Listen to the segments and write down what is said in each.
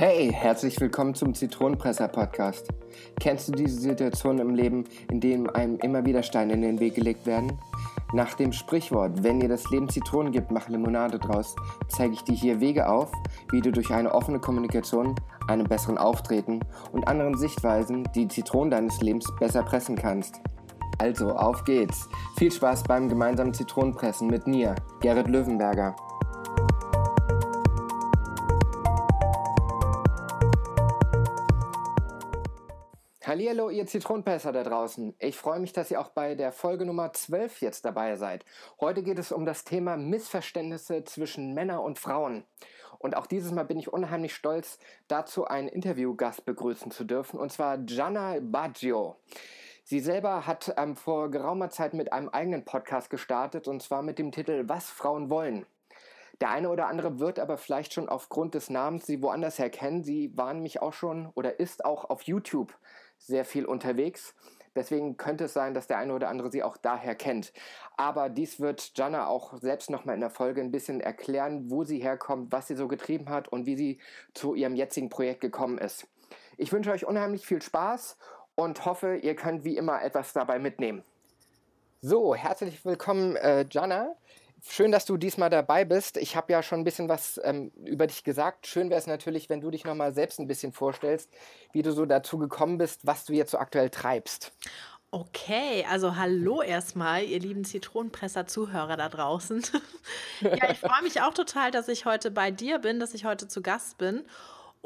Hey, herzlich willkommen zum Zitronenpresser-Podcast. Kennst du diese Situation im Leben, in denen einem immer wieder Steine in den Weg gelegt werden? Nach dem Sprichwort, wenn dir das Leben Zitronen gibt, mach Limonade draus, zeige ich dir hier Wege auf, wie du durch eine offene Kommunikation, einem besseren Auftreten und anderen Sichtweisen die Zitronen deines Lebens besser pressen kannst. Also, auf geht's. Viel Spaß beim gemeinsamen Zitronenpressen mit mir, Gerrit Löwenberger. Hallihallo, ihr Zitronenpässer da draußen. Ich freue mich, dass ihr auch bei der Folge Nummer 12 jetzt dabei seid. Heute geht es um das Thema Missverständnisse zwischen Männern und Frauen. Und auch dieses Mal bin ich unheimlich stolz, dazu einen Interviewgast begrüßen zu dürfen, und zwar Gianna Baggio. Sie selber hat ähm, vor geraumer Zeit mit einem eigenen Podcast gestartet, und zwar mit dem Titel Was Frauen wollen. Der eine oder andere wird aber vielleicht schon aufgrund des Namens sie woanders her kennen. Sie waren mich auch schon oder ist auch auf YouTube sehr viel unterwegs. Deswegen könnte es sein, dass der eine oder andere sie auch daher kennt. Aber dies wird Jana auch selbst nochmal in der Folge ein bisschen erklären, wo sie herkommt, was sie so getrieben hat und wie sie zu ihrem jetzigen Projekt gekommen ist. Ich wünsche euch unheimlich viel Spaß und hoffe, ihr könnt wie immer etwas dabei mitnehmen. So, herzlich willkommen, äh, Jana. Schön, dass du diesmal dabei bist. Ich habe ja schon ein bisschen was ähm, über dich gesagt. Schön wäre es natürlich, wenn du dich nochmal selbst ein bisschen vorstellst, wie du so dazu gekommen bist, was du jetzt so aktuell treibst. Okay, also hallo erstmal, ihr lieben Zitronenpresser-Zuhörer da draußen. ja, ich freue mich auch total, dass ich heute bei dir bin, dass ich heute zu Gast bin.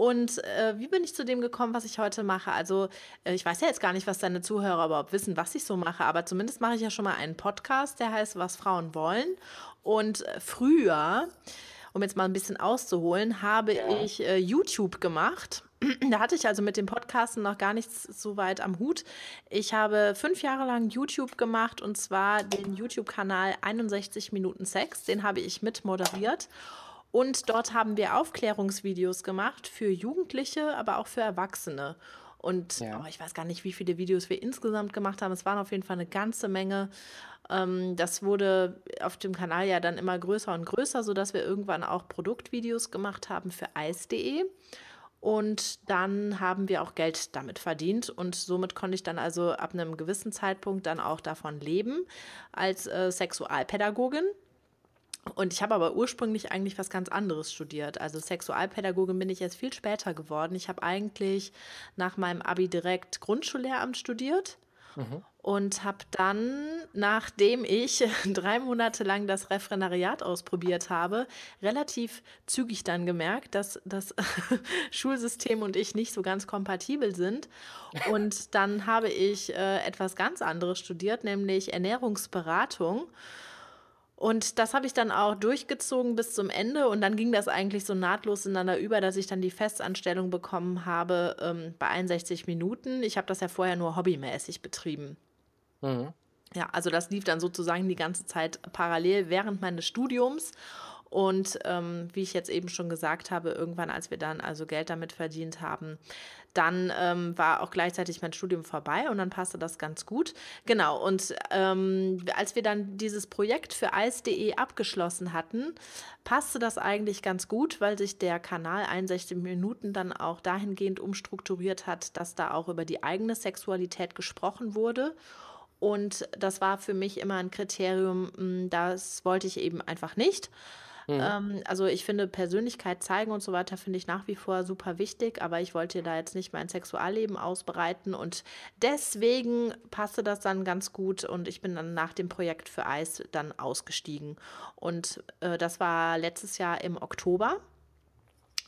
Und äh, wie bin ich zu dem gekommen, was ich heute mache? Also, äh, ich weiß ja jetzt gar nicht, was deine Zuhörer überhaupt wissen, was ich so mache, aber zumindest mache ich ja schon mal einen Podcast, der heißt Was Frauen wollen. Und äh, früher, um jetzt mal ein bisschen auszuholen, habe ja. ich äh, YouTube gemacht. Da hatte ich also mit dem Podcasten noch gar nichts so weit am Hut. Ich habe fünf Jahre lang YouTube gemacht und zwar den YouTube-Kanal 61 Minuten Sex. Den habe ich mit moderiert. Und dort haben wir Aufklärungsvideos gemacht für Jugendliche, aber auch für Erwachsene. Und ja. oh, ich weiß gar nicht, wie viele Videos wir insgesamt gemacht haben. Es waren auf jeden Fall eine ganze Menge. Ähm, das wurde auf dem Kanal ja dann immer größer und größer, sodass wir irgendwann auch Produktvideos gemacht haben für eis.de. Und dann haben wir auch Geld damit verdient und somit konnte ich dann also ab einem gewissen Zeitpunkt dann auch davon leben als äh, Sexualpädagogin. Und ich habe aber ursprünglich eigentlich was ganz anderes studiert. Also Sexualpädagogin bin ich erst viel später geworden. Ich habe eigentlich nach meinem Abi direkt Grundschullehramt studiert. Mhm. Und habe dann, nachdem ich drei Monate lang das Referendariat ausprobiert habe, relativ zügig dann gemerkt, dass das Schulsystem und ich nicht so ganz kompatibel sind. Und dann habe ich äh, etwas ganz anderes studiert, nämlich Ernährungsberatung. Und das habe ich dann auch durchgezogen bis zum Ende. Und dann ging das eigentlich so nahtlos ineinander über, dass ich dann die Festanstellung bekommen habe ähm, bei 61 Minuten. Ich habe das ja vorher nur hobbymäßig betrieben. Mhm. Ja, also das lief dann sozusagen die ganze Zeit parallel während meines Studiums. Und ähm, wie ich jetzt eben schon gesagt habe, irgendwann, als wir dann also Geld damit verdient haben, dann ähm, war auch gleichzeitig mein Studium vorbei und dann passte das ganz gut. Genau, und ähm, als wir dann dieses Projekt für eis.de abgeschlossen hatten, passte das eigentlich ganz gut, weil sich der Kanal 61 Minuten dann auch dahingehend umstrukturiert hat, dass da auch über die eigene Sexualität gesprochen wurde. Und das war für mich immer ein Kriterium, hm, das wollte ich eben einfach nicht. Mhm. Ähm, also ich finde Persönlichkeit zeigen und so weiter finde ich nach wie vor super wichtig, aber ich wollte da jetzt nicht mein Sexualleben ausbreiten und deswegen passte das dann ganz gut und ich bin dann nach dem Projekt für Eis dann ausgestiegen. Und äh, das war letztes Jahr im Oktober.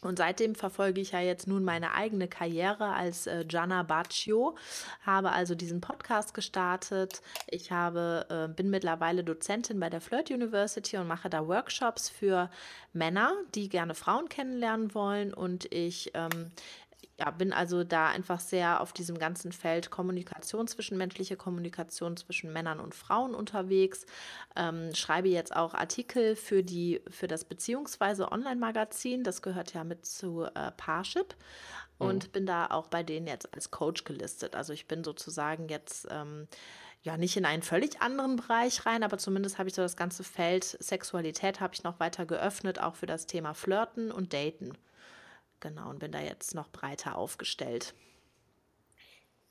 Und seitdem verfolge ich ja jetzt nun meine eigene Karriere als äh, Gianna Baccio, habe also diesen Podcast gestartet. Ich habe, äh, bin mittlerweile Dozentin bei der Flirt University und mache da Workshops für Männer, die gerne Frauen kennenlernen wollen. Und ich ähm, ja, bin also da einfach sehr auf diesem ganzen Feld Kommunikation, zwischenmenschliche Kommunikation zwischen Männern und Frauen unterwegs. Ähm, schreibe jetzt auch Artikel für, die, für das Beziehungsweise Online-Magazin. Das gehört ja mit zu äh, Parship. Und mhm. bin da auch bei denen jetzt als Coach gelistet. Also ich bin sozusagen jetzt ähm, ja nicht in einen völlig anderen Bereich rein, aber zumindest habe ich so das ganze Feld Sexualität habe ich noch weiter geöffnet, auch für das Thema Flirten und Daten. Genau, und bin da jetzt noch breiter aufgestellt.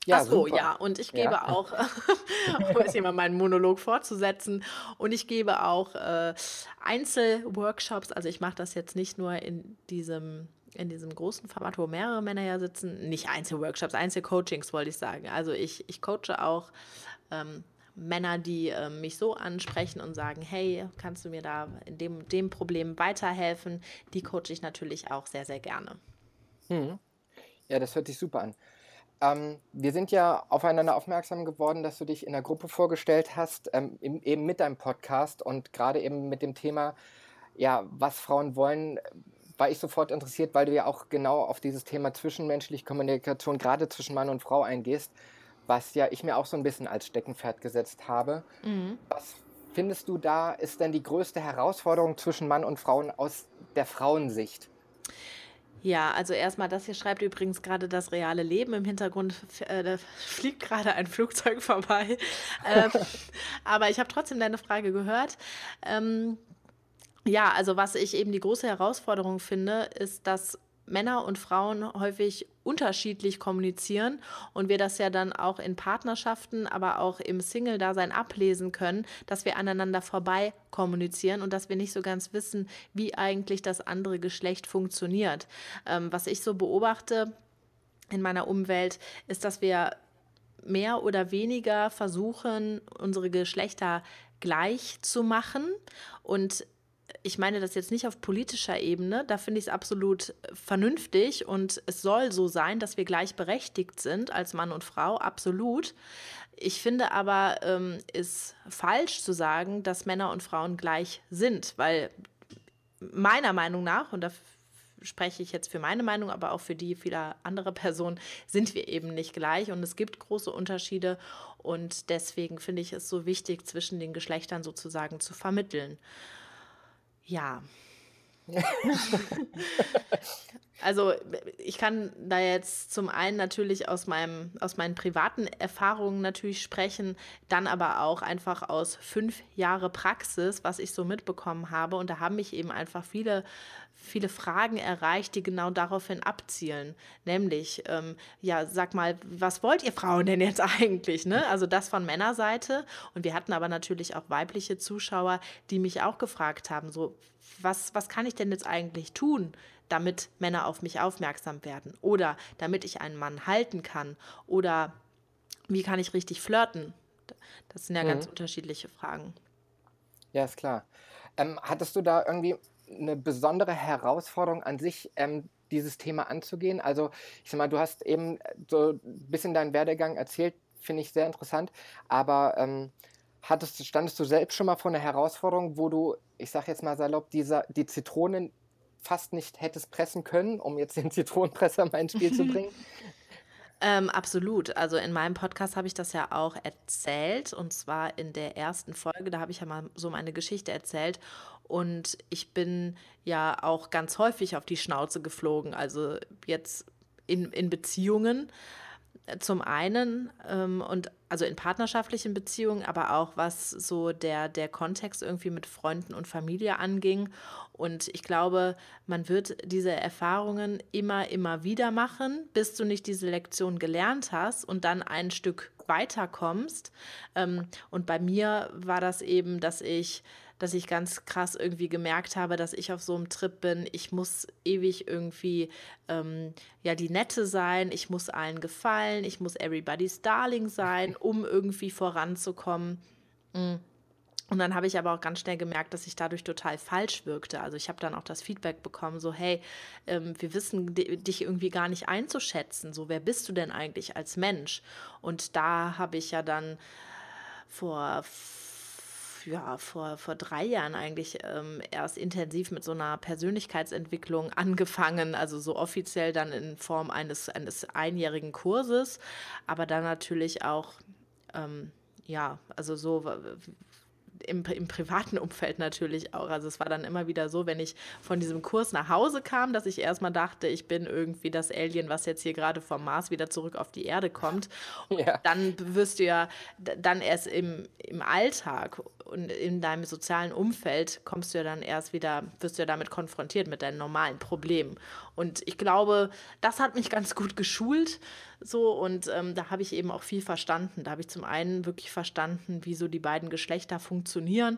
Ja, Ach so, super. ja, und ich gebe Ja. auch, um jetzt hier mal meinen Monolog fortzusetzen, und ich gebe auch äh, Einzelworkshops. Also ich mache das jetzt nicht nur in diesem, in diesem großen Format, wo mehrere Männer ja sitzen, nicht Einzelworkshops, Einzelcoachings wollte ich sagen. Also ich, ich coache auch ähm, Männer, die äh, mich so ansprechen und sagen, hey, kannst du mir da in dem, dem Problem weiterhelfen? Die coache ich natürlich auch sehr, sehr gerne. Hm. Ja, das hört sich super an. Ähm, wir sind ja aufeinander aufmerksam geworden, dass du dich in der Gruppe vorgestellt hast, ähm, eben mit deinem Podcast und gerade eben mit dem Thema, ja, was Frauen wollen, war ich sofort interessiert, weil du ja auch genau auf dieses Thema zwischenmenschliche Kommunikation gerade zwischen Mann und Frau eingehst, was ja ich mir auch so ein bisschen als Steckenpferd gesetzt habe. Mhm. Was findest du da ist denn die größte Herausforderung zwischen Mann und Frauen aus der Frauensicht? Ja, also erstmal, das hier schreibt übrigens gerade das reale Leben. Im Hintergrund äh, da fliegt gerade ein Flugzeug vorbei. Ähm, aber ich habe trotzdem deine Frage gehört. Ähm, ja, also was ich eben die große Herausforderung finde, ist, dass Männer und Frauen häufig unterschiedlich kommunizieren und wir das ja dann auch in Partnerschaften, aber auch im Single-Dasein ablesen können, dass wir aneinander vorbei kommunizieren und dass wir nicht so ganz wissen, wie eigentlich das andere Geschlecht funktioniert. Ähm, was ich so beobachte in meiner Umwelt, ist, dass wir mehr oder weniger versuchen, unsere Geschlechter gleich zu machen und ich meine das jetzt nicht auf politischer Ebene, da finde ich es absolut vernünftig und es soll so sein, dass wir gleichberechtigt sind als Mann und Frau, absolut. Ich finde aber, ähm, ist falsch zu sagen, dass Männer und Frauen gleich sind, weil meiner Meinung nach, und da spreche ich jetzt für meine Meinung, aber auch für die vieler anderer Personen, sind wir eben nicht gleich und es gibt große Unterschiede und deswegen finde ich es so wichtig, zwischen den Geschlechtern sozusagen zu vermitteln. Ja. also ich kann da jetzt zum einen natürlich aus meinem aus meinen privaten Erfahrungen natürlich sprechen, dann aber auch einfach aus fünf Jahre Praxis, was ich so mitbekommen habe und da haben mich eben einfach viele viele Fragen erreicht, die genau daraufhin abzielen. Nämlich, ähm, ja, sag mal, was wollt ihr Frauen denn jetzt eigentlich? Ne? Also das von Männerseite. Und wir hatten aber natürlich auch weibliche Zuschauer, die mich auch gefragt haben, so, was, was kann ich denn jetzt eigentlich tun, damit Männer auf mich aufmerksam werden? Oder damit ich einen Mann halten kann? Oder wie kann ich richtig flirten? Das sind ja mhm. ganz unterschiedliche Fragen. Ja, ist klar. Ähm, hattest du da irgendwie eine besondere Herausforderung an sich, ähm, dieses Thema anzugehen. Also ich sag mal, du hast eben so ein bisschen deinen Werdegang erzählt, finde ich sehr interessant, aber ähm, hattest, standest du selbst schon mal vor einer Herausforderung, wo du, ich sag jetzt mal salopp, dieser, die Zitronen fast nicht hättest pressen können, um jetzt den Zitronenpresser mal ins Spiel zu bringen? Ähm, absolut. Also in meinem Podcast habe ich das ja auch erzählt und zwar in der ersten Folge, da habe ich ja mal so meine Geschichte erzählt und ich bin ja auch ganz häufig auf die Schnauze geflogen, also jetzt in, in Beziehungen zum einen ähm, und also in partnerschaftlichen Beziehungen, aber auch was so der, der Kontext irgendwie mit Freunden und Familie anging. Und ich glaube, man wird diese Erfahrungen immer, immer wieder machen, bis du nicht diese Lektion gelernt hast und dann ein Stück weiterkommst. Ähm, und bei mir war das eben, dass ich dass ich ganz krass irgendwie gemerkt habe, dass ich auf so einem Trip bin. Ich muss ewig irgendwie ähm, ja die Nette sein, ich muss allen gefallen, ich muss everybody's Darling sein, um irgendwie voranzukommen. Mm. Und dann habe ich aber auch ganz schnell gemerkt, dass ich dadurch total falsch wirkte. Also ich habe dann auch das Feedback bekommen, so hey, ähm, wir wissen dich irgendwie gar nicht einzuschätzen. So, wer bist du denn eigentlich als Mensch? Und da habe ich ja dann vor ja, vor, vor drei Jahren eigentlich ähm, erst intensiv mit so einer Persönlichkeitsentwicklung angefangen, also so offiziell dann in Form eines, eines einjährigen Kurses, aber dann natürlich auch, ähm, ja, also so im, im privaten Umfeld natürlich auch. Also es war dann immer wieder so, wenn ich von diesem Kurs nach Hause kam, dass ich erstmal dachte, ich bin irgendwie das Alien, was jetzt hier gerade vom Mars wieder zurück auf die Erde kommt. Ja. Dann wirst du ja dann erst im, im Alltag und in deinem sozialen Umfeld kommst du ja dann erst wieder, wirst du ja damit konfrontiert mit deinen normalen Problemen. Und ich glaube, das hat mich ganz gut geschult. So, und ähm, da habe ich eben auch viel verstanden. Da habe ich zum einen wirklich verstanden, wie so die beiden Geschlechter funktionieren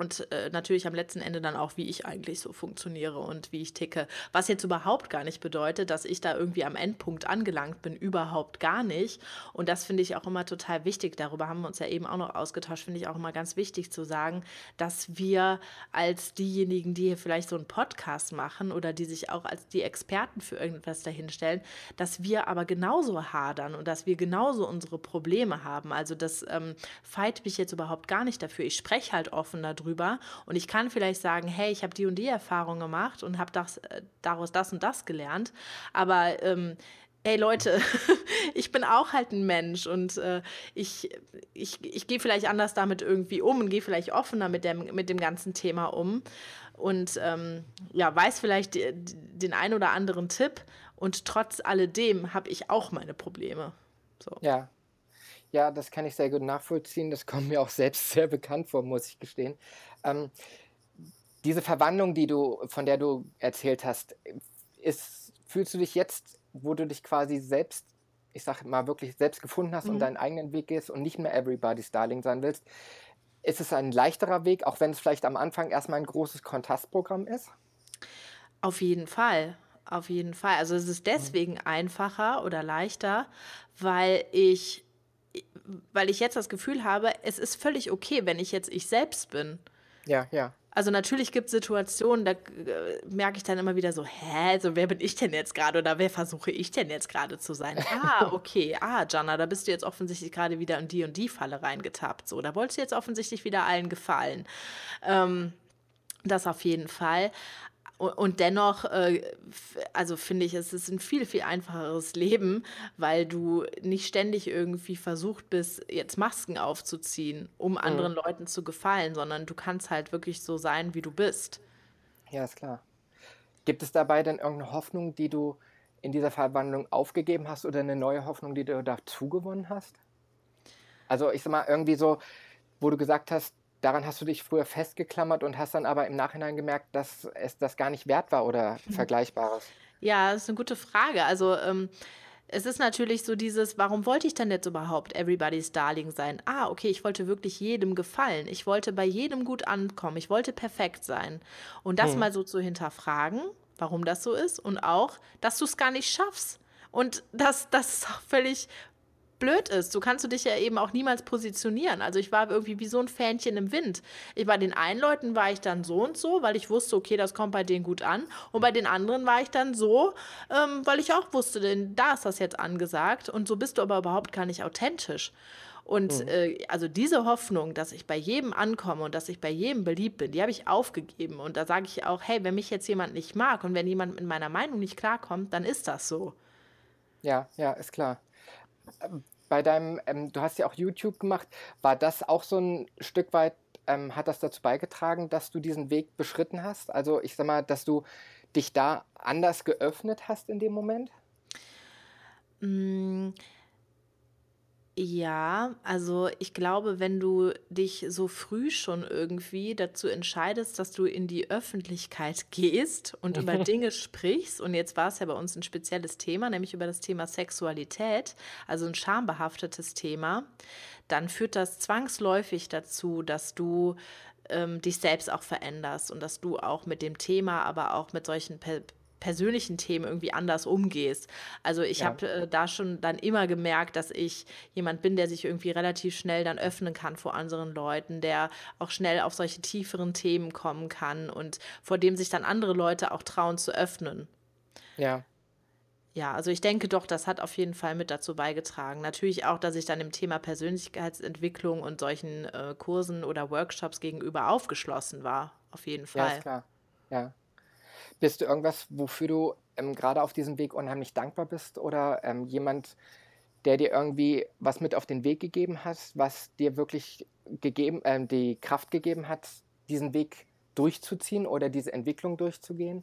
und äh, natürlich am letzten Ende dann auch, wie ich eigentlich so funktioniere und wie ich ticke. Was jetzt überhaupt gar nicht bedeutet, dass ich da irgendwie am Endpunkt angelangt bin, überhaupt gar nicht. Und das finde ich auch immer total wichtig. Darüber haben wir uns ja eben auch noch ausgetauscht, finde ich auch immer ganz wichtig zu sagen, dass wir als diejenigen, die hier vielleicht so einen Podcast machen oder die sich auch als die Experten für irgendwas dahinstellen, dass wir aber genauso hadern und dass wir genauso unsere Probleme haben. Also das ähm, fight mich jetzt überhaupt gar nicht dafür. Ich spreche halt offen darüber drüber. Und ich kann vielleicht sagen, hey, ich habe die und die Erfahrung gemacht und habe das, äh, daraus das und das gelernt, aber ähm, ey Leute, ich bin auch halt ein Mensch und äh, ich, ich, ich gehe vielleicht anders damit irgendwie um und gehe vielleicht offener mit dem, mit dem ganzen Thema um. Und ähm, ja, weiß vielleicht den ein oder anderen Tipp. Und trotz alledem habe ich auch meine Probleme. So. Ja, ja, das kann ich sehr gut nachvollziehen. Das kommt mir auch selbst sehr bekannt vor, muss ich gestehen. Ähm, diese Verwandlung, die du, von der du erzählt hast, ist, fühlst du dich jetzt, wo du dich quasi selbst, ich sag mal wirklich selbst gefunden hast mhm. und deinen eigenen Weg gehst und nicht mehr Everybody's Darling sein willst, ist es ein leichterer Weg, auch wenn es vielleicht am Anfang erstmal ein großes Kontrastprogramm ist? Auf jeden Fall. Auf jeden Fall. Also es ist mhm. deswegen mhm. einfacher oder leichter, weil ich weil ich jetzt das Gefühl habe, es ist völlig okay, wenn ich jetzt ich selbst bin. Ja, ja. Also natürlich gibt es Situationen, da äh, merke ich dann immer wieder so, hä, so wer bin ich denn jetzt gerade oder wer versuche ich denn jetzt gerade zu sein? Ah, okay, ah, Jana, da bist du jetzt offensichtlich gerade wieder in die und die Falle reingetappt. So, da wolltest du jetzt offensichtlich wieder allen gefallen. Ähm, das auf jeden Fall. Und dennoch, äh, also finde ich, es ist ein viel, viel einfacheres Leben, weil du nicht ständig irgendwie versucht bist, jetzt Masken aufzuziehen, um mhm. anderen Leuten zu gefallen, sondern du kannst halt wirklich so sein, wie du bist. Ja, ist klar. Gibt es dabei denn irgendeine Hoffnung, die du in dieser Verwandlung aufgegeben hast oder eine neue Hoffnung, die du dazu gewonnen hast? Also ich sag mal, irgendwie so, wo du gesagt hast, daran hast du dich früher festgeklammert und hast dann aber im Nachhinein gemerkt, dass es das gar nicht wert war oder mhm. Vergleichbares? Ja, das ist eine gute Frage. Also ähm, es ist natürlich so dieses, warum wollte ich denn jetzt überhaupt Everybody's Darling sein? Ah, okay, ich wollte wirklich jedem gefallen. Ich wollte bei jedem gut ankommen. Ich wollte perfekt sein. Und das hm. mal so zu hinterfragen, warum das so ist und auch, dass du es gar nicht schaffst. Und das, das ist auch völlig blöd ist. So kannst du dich ja eben auch niemals positionieren. Also ich war irgendwie wie so ein Fähnchen im Wind. Ich, bei den einen Leuten war ich dann so und so, weil ich wusste, okay, das kommt bei denen gut an. Und bei den anderen war ich dann so, ähm, weil ich auch wusste, denn da ist das jetzt angesagt. Und so bist du aber überhaupt gar nicht authentisch. Und mhm. äh, also diese Hoffnung, dass ich bei jedem ankomme und dass ich bei jedem beliebt bin, die habe ich aufgegeben. Und da sage ich auch, hey, wenn mich jetzt jemand nicht mag und wenn jemand mit meiner Meinung nicht klarkommt, dann ist das so. Ja, ja, ist klar bei deinem, ähm, du hast ja auch YouTube gemacht, war das auch so ein Stück weit, ähm, hat das dazu beigetragen, dass du diesen Weg beschritten hast? Also ich sag mal, dass du dich da anders geöffnet hast in dem Moment? Mm, ja, also ich glaube, wenn du dich so früh schon irgendwie dazu entscheidest, dass du in die Öffentlichkeit gehst und über Dinge sprichst, und jetzt war es ja bei uns ein spezielles Thema, nämlich über das Thema Sexualität, also ein schambehaftetes Thema, dann führt das zwangsläufig dazu, dass du ähm, dich selbst auch veränderst und dass du auch mit dem Thema, aber auch mit solchen Pe persönlichen Themen irgendwie anders umgehst. Also ich ja. habe äh, da schon dann immer gemerkt, dass ich jemand bin, der sich irgendwie relativ schnell dann öffnen kann vor anderen Leuten, der auch schnell auf solche tieferen Themen kommen kann und vor dem sich dann andere Leute auch trauen zu öffnen. Ja. Ja, also ich denke doch, das hat auf jeden Fall mit dazu beigetragen. Natürlich auch, dass ich dann im Thema Persönlichkeitsentwicklung und solchen äh, Kursen oder Workshops gegenüber aufgeschlossen war. Auf jeden Fall. Ja, ist klar. Ja. Bist du irgendwas, wofür du ähm, gerade auf diesem Weg unheimlich dankbar bist oder ähm, jemand, der dir irgendwie was mit auf den Weg gegeben hat, was dir wirklich gegeben, äh, die Kraft gegeben hat, diesen Weg durchzuziehen oder diese Entwicklung durchzugehen?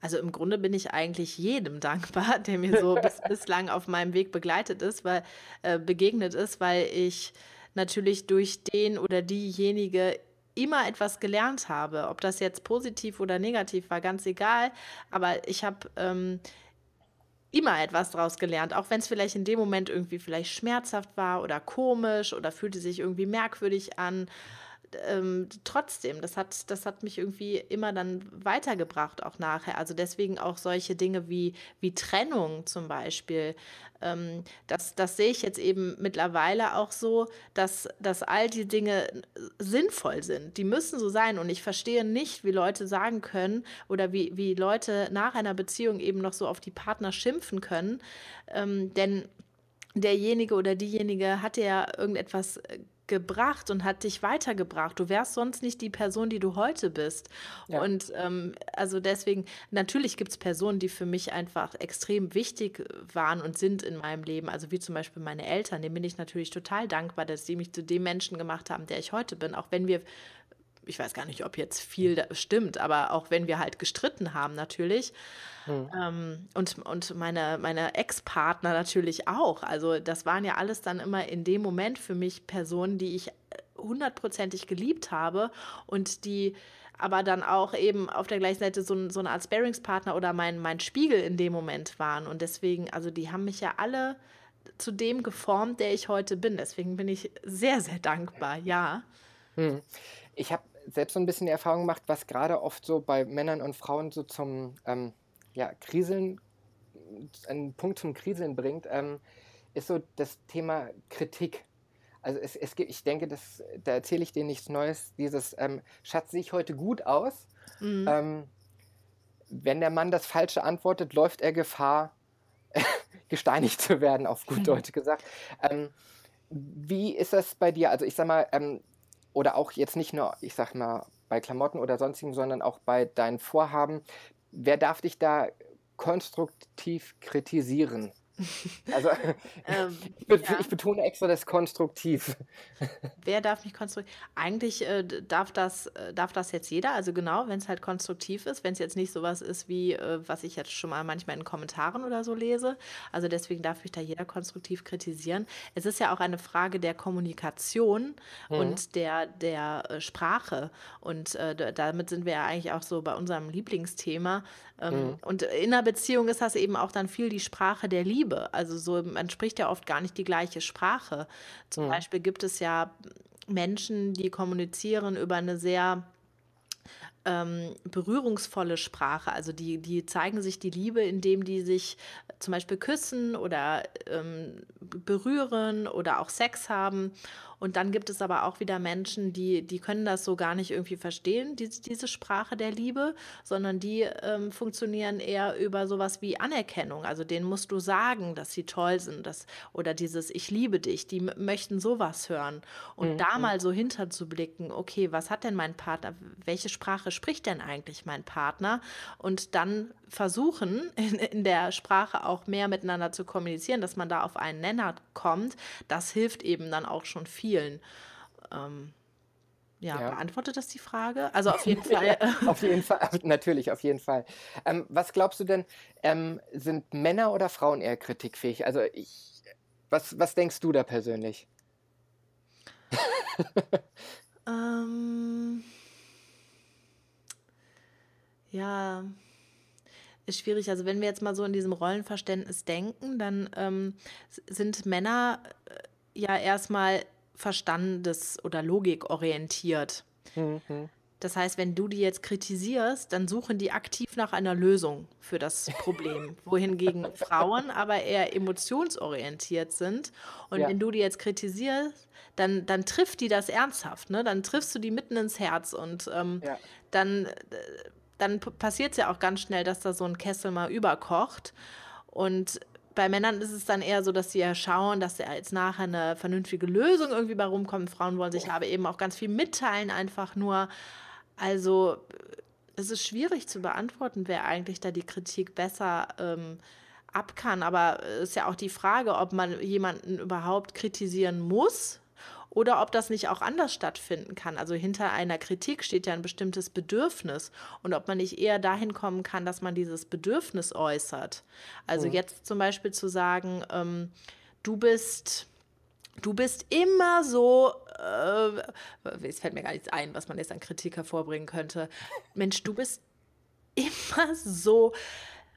Also im Grunde bin ich eigentlich jedem dankbar, der mir so bis, bislang auf meinem Weg begleitet ist, weil äh, begegnet ist, weil ich natürlich durch den oder diejenige immer etwas gelernt habe. Ob das jetzt positiv oder negativ war, ganz egal. Aber ich habe ähm, immer etwas daraus gelernt, auch wenn es vielleicht in dem Moment irgendwie vielleicht schmerzhaft war oder komisch oder fühlte sich irgendwie merkwürdig an ähm, trotzdem, das hat, das hat mich irgendwie immer dann weitergebracht, auch nachher. Also deswegen auch solche Dinge wie, wie Trennung zum Beispiel. Ähm, das, das sehe ich jetzt eben mittlerweile auch so, dass, dass all die Dinge sinnvoll sind. Die müssen so sein. Und ich verstehe nicht, wie Leute sagen können oder wie, wie Leute nach einer Beziehung eben noch so auf die Partner schimpfen können. Ähm, denn derjenige oder diejenige hatte ja irgendetwas äh, gebracht und hat dich weitergebracht. Du wärst sonst nicht die Person, die du heute bist. Ja. Und ähm, also deswegen, natürlich gibt es Personen, die für mich einfach extrem wichtig waren und sind in meinem Leben. Also wie zum Beispiel meine Eltern, denen bin ich natürlich total dankbar, dass sie mich zu dem Menschen gemacht haben, der ich heute bin. Auch wenn wir ich weiß gar nicht, ob jetzt viel stimmt, aber auch wenn wir halt gestritten haben natürlich. Mhm. Ähm, und und meine, meine Ex-Partner natürlich auch. Also das waren ja alles dann immer in dem Moment für mich Personen, die ich äh, hundertprozentig geliebt habe und die aber dann auch eben auf der gleichen Seite so, so eine Art Sparingspartner oder mein, mein Spiegel in dem Moment waren. Und deswegen, also die haben mich ja alle zu dem geformt, der ich heute bin. Deswegen bin ich sehr, sehr dankbar, ja. Hm. Ich habe selbst so ein bisschen die Erfahrung gemacht, was gerade oft so bei Männern und Frauen so zum ähm, ja, Kriseln, einen Punkt zum Kriseln bringt, ähm, ist so das Thema Kritik. Also es, es gibt, ich denke, das, da erzähle ich dir nichts Neues, dieses ähm, Schatz, sehe ich heute gut aus? Mhm. Ähm, wenn der Mann das Falsche antwortet, läuft er Gefahr, gesteinigt zu werden, auf gut. Deutsch gesagt. Ähm, wie ist das bei dir? Also ich sag mal, ähm, oder auch jetzt nicht nur, ich sag mal, bei Klamotten oder sonstigen, sondern auch bei deinen Vorhaben. Wer darf dich da konstruktiv kritisieren? Also ähm, ich, be ja. ich, betone extra das konstruktiv. Wer darf mich konstruktiv? Eigentlich äh, darf, das, äh, darf das jetzt jeder, also genau, wenn es halt konstruktiv ist, wenn es jetzt nicht sowas ist wie, äh, was ich jetzt schon mal manchmal in Kommentaren oder so lese. Also deswegen darf mich da jeder konstruktiv kritisieren. Es ist ja auch eine Frage der Kommunikation mhm. und der, der äh, Sprache. Und äh, damit sind wir ja eigentlich auch so bei unserem Lieblingsthema. Ähm, mhm. Und in einer Beziehung ist das eben auch dann viel die Sprache der Liebe. Also so, man spricht ja oft gar nicht die gleiche Sprache. Zum mhm. Beispiel gibt es ja Menschen, die kommunizieren über eine sehr ähm, berührungsvolle Sprache. Also die, die zeigen sich die Liebe, indem die sich zum Beispiel küssen oder ähm, berühren oder auch Sex haben. Und dann gibt es aber auch wieder Menschen, die, die können das so gar nicht irgendwie verstehen, die, diese Sprache der Liebe, sondern die ähm, funktionieren eher über sowas wie Anerkennung. Also denen musst du sagen, dass sie toll sind dass, oder dieses Ich liebe dich, die möchten sowas hören. Und mhm. da mal so hinterzublicken, okay, was hat denn mein Partner, welche Sprache spricht denn eigentlich mein Partner? Und dann versuchen, in, in der Sprache auch mehr miteinander zu kommunizieren, dass man da auf einen Nenner kommt, das hilft eben dann auch schon vielen. Ähm, ja, ja, beantwortet das die Frage? Also auf jeden Fall. auf jeden Fall, natürlich, auf jeden Fall. Ähm, was glaubst du denn, ähm, sind Männer oder Frauen eher kritikfähig? Also ich, was, was denkst du da persönlich? ähm, ja, ist schwierig. Also wenn wir jetzt mal so in diesem Rollenverständnis denken, dann ähm, sind Männer äh, ja erstmal verstandes- oder logikorientiert. Mhm. Das heißt, wenn du die jetzt kritisierst, dann suchen die aktiv nach einer Lösung für das Problem. Wohingegen Frauen aber eher emotionsorientiert sind. Und ja. wenn du die jetzt kritisierst, dann, dann trifft die das ernsthaft. Ne? Dann triffst du die mitten ins Herz. Und ähm, ja. dann äh, dann passiert es ja auch ganz schnell, dass da so ein Kessel mal überkocht. Und bei Männern ist es dann eher so, dass sie ja schauen, dass da jetzt nachher eine vernünftige Lösung irgendwie bei rumkommt. Frauen wollen sich aber eben auch ganz viel mitteilen, einfach nur. Also es ist schwierig zu beantworten, wer eigentlich da die Kritik besser ähm, ab kann. Aber es ist ja auch die Frage, ob man jemanden überhaupt kritisieren muss oder ob das nicht auch anders stattfinden kann. Also hinter einer Kritik steht ja ein bestimmtes Bedürfnis und ob man nicht eher dahin kommen kann, dass man dieses Bedürfnis äußert. Also mhm. jetzt zum Beispiel zu sagen, ähm, du bist du bist immer so, äh, es fällt mir gar nichts ein, was man jetzt an Kritik hervorbringen könnte. Mensch, du bist immer so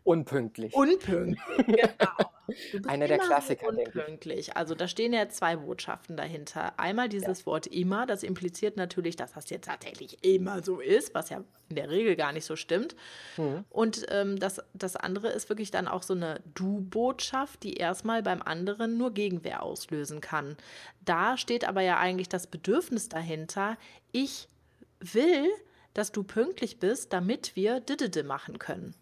unpünktlich. Unpünktlich, genau. Einer der Klassiker, unpünktlich. Also da stehen ja zwei Botschaften dahinter. Einmal dieses ja. Wort immer, das impliziert natürlich, dass das jetzt tatsächlich immer so ist, was ja in der Regel gar nicht so stimmt. Mhm. Und ähm, das, das andere ist wirklich dann auch so eine Du-Botschaft, die erstmal beim anderen nur Gegenwehr auslösen kann. Da steht aber ja eigentlich das Bedürfnis dahinter, ich will, dass du pünktlich bist, damit wir Didede machen können.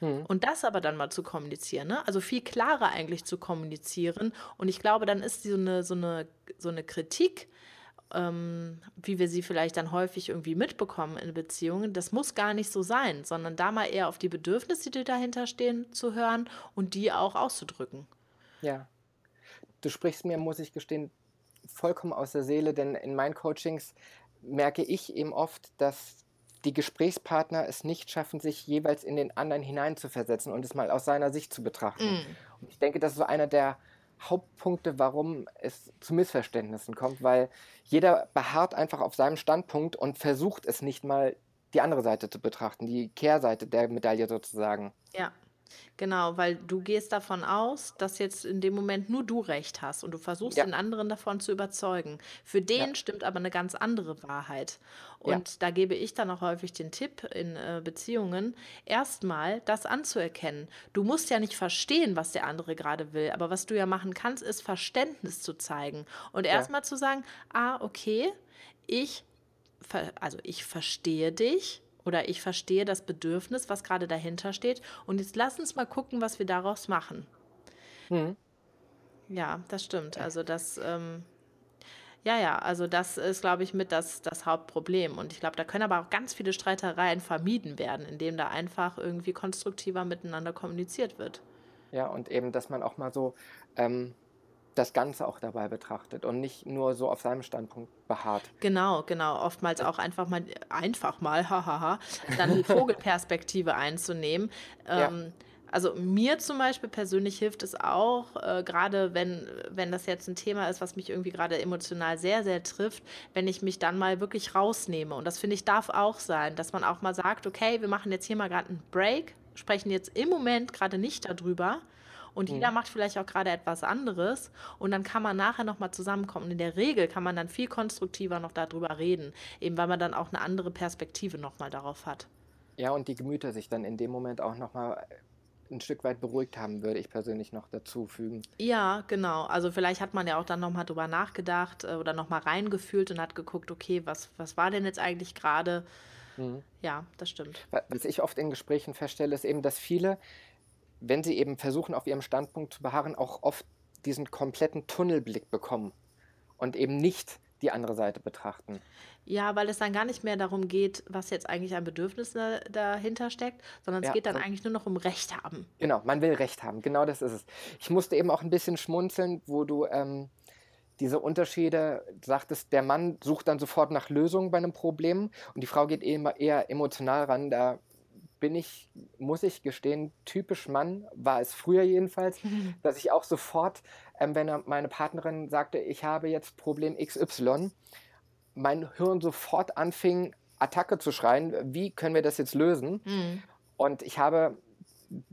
Mhm. Und das aber dann mal zu kommunizieren, ne? also viel klarer eigentlich zu kommunizieren. Und ich glaube, dann ist so eine, so eine, so eine Kritik, ähm, wie wir sie vielleicht dann häufig irgendwie mitbekommen in Beziehungen, das muss gar nicht so sein, sondern da mal eher auf die Bedürfnisse, die dahinter stehen, zu hören und die auch auszudrücken. Ja. Du sprichst mir, muss ich gestehen, vollkommen aus der Seele, denn in meinen Coachings merke ich eben oft, dass die Gesprächspartner es nicht schaffen, sich jeweils in den anderen hineinzuversetzen und es mal aus seiner Sicht zu betrachten. Mm. Und ich denke, das ist so einer der Hauptpunkte, warum es zu Missverständnissen kommt, weil jeder beharrt einfach auf seinem Standpunkt und versucht es nicht mal die andere Seite zu betrachten, die Kehrseite der Medaille sozusagen. Ja. Genau, weil du gehst davon aus, dass jetzt in dem Moment nur du recht hast und du versuchst Ja. den anderen davon zu überzeugen. Für Ja. den stimmt aber eine ganz andere Wahrheit. Ja. Und da gebe ich dann auch häufig den Tipp in äh, Beziehungen, erstmal das anzuerkennen. Du musst ja nicht verstehen, was der andere gerade will, aber was du ja machen kannst, ist Verständnis zu zeigen und Ja. erstmal zu sagen, ah, okay, ich, also ich verstehe dich oder ich verstehe das Bedürfnis, was gerade dahinter steht. Und jetzt lass uns mal gucken, was wir daraus machen. Mhm. Ja, das stimmt. Also das, ähm, ja, ja, also das ist, glaube ich, mit das, das Hauptproblem. Und ich glaube, da können aber auch ganz viele Streitereien vermieden werden, indem da einfach irgendwie konstruktiver miteinander kommuniziert wird. Ja, und eben, dass man auch mal so ähm, das Ganze auch dabei betrachtet und nicht nur so auf seinem Standpunkt beharrt. Genau, genau. Oftmals auch einfach mal, einfach mal, hahaha, dann die Vogelperspektive einzunehmen. Ja. Ähm, also mir zum Beispiel persönlich hilft es auch, äh, gerade wenn, wenn das jetzt ein Thema ist, was mich irgendwie gerade emotional sehr, sehr trifft, wenn ich mich dann mal wirklich rausnehme. Und das finde ich darf auch sein, dass man auch mal sagt, okay, wir machen jetzt hier mal gerade einen Break, sprechen jetzt im Moment gerade nicht darüber und jeder mhm. macht vielleicht auch gerade etwas anderes und dann kann man nachher nochmal zusammenkommen. Und in der Regel kann man dann viel konstruktiver noch darüber reden, eben weil man dann auch eine andere Perspektive nochmal darauf hat. Ja, und die Gemüter sich dann in dem Moment auch nochmal ein Stück weit beruhigt haben, würde ich persönlich noch dazu fügen. Ja, genau. Also vielleicht hat man ja auch dann nochmal drüber nachgedacht äh, oder nochmal reingefühlt und hat geguckt, okay, was, was war denn jetzt eigentlich gerade? Mhm. Ja, das stimmt. Was ich oft in Gesprächen feststelle, ist eben, dass viele wenn sie eben versuchen, auf ihrem Standpunkt zu beharren, auch oft diesen kompletten Tunnelblick bekommen und eben nicht die andere Seite betrachten. Ja, weil es dann gar nicht mehr darum geht, was jetzt eigentlich ein Bedürfnis dahinter steckt, sondern es ja, geht dann eigentlich nur noch um Recht haben. Genau, man will Recht haben, genau das ist es. Ich musste eben auch ein bisschen schmunzeln, wo du ähm, diese Unterschiede sagtest, der Mann sucht dann sofort nach Lösungen bei einem Problem und die Frau geht eher, eher emotional ran. Da bin ich, muss ich gestehen, typisch Mann, war es früher jedenfalls, dass ich auch sofort, ähm, wenn meine Partnerin sagte, ich habe jetzt Problem XY, mein Hirn sofort anfing, Attacke zu schreien, wie können wir das jetzt lösen? Mhm. Und ich habe,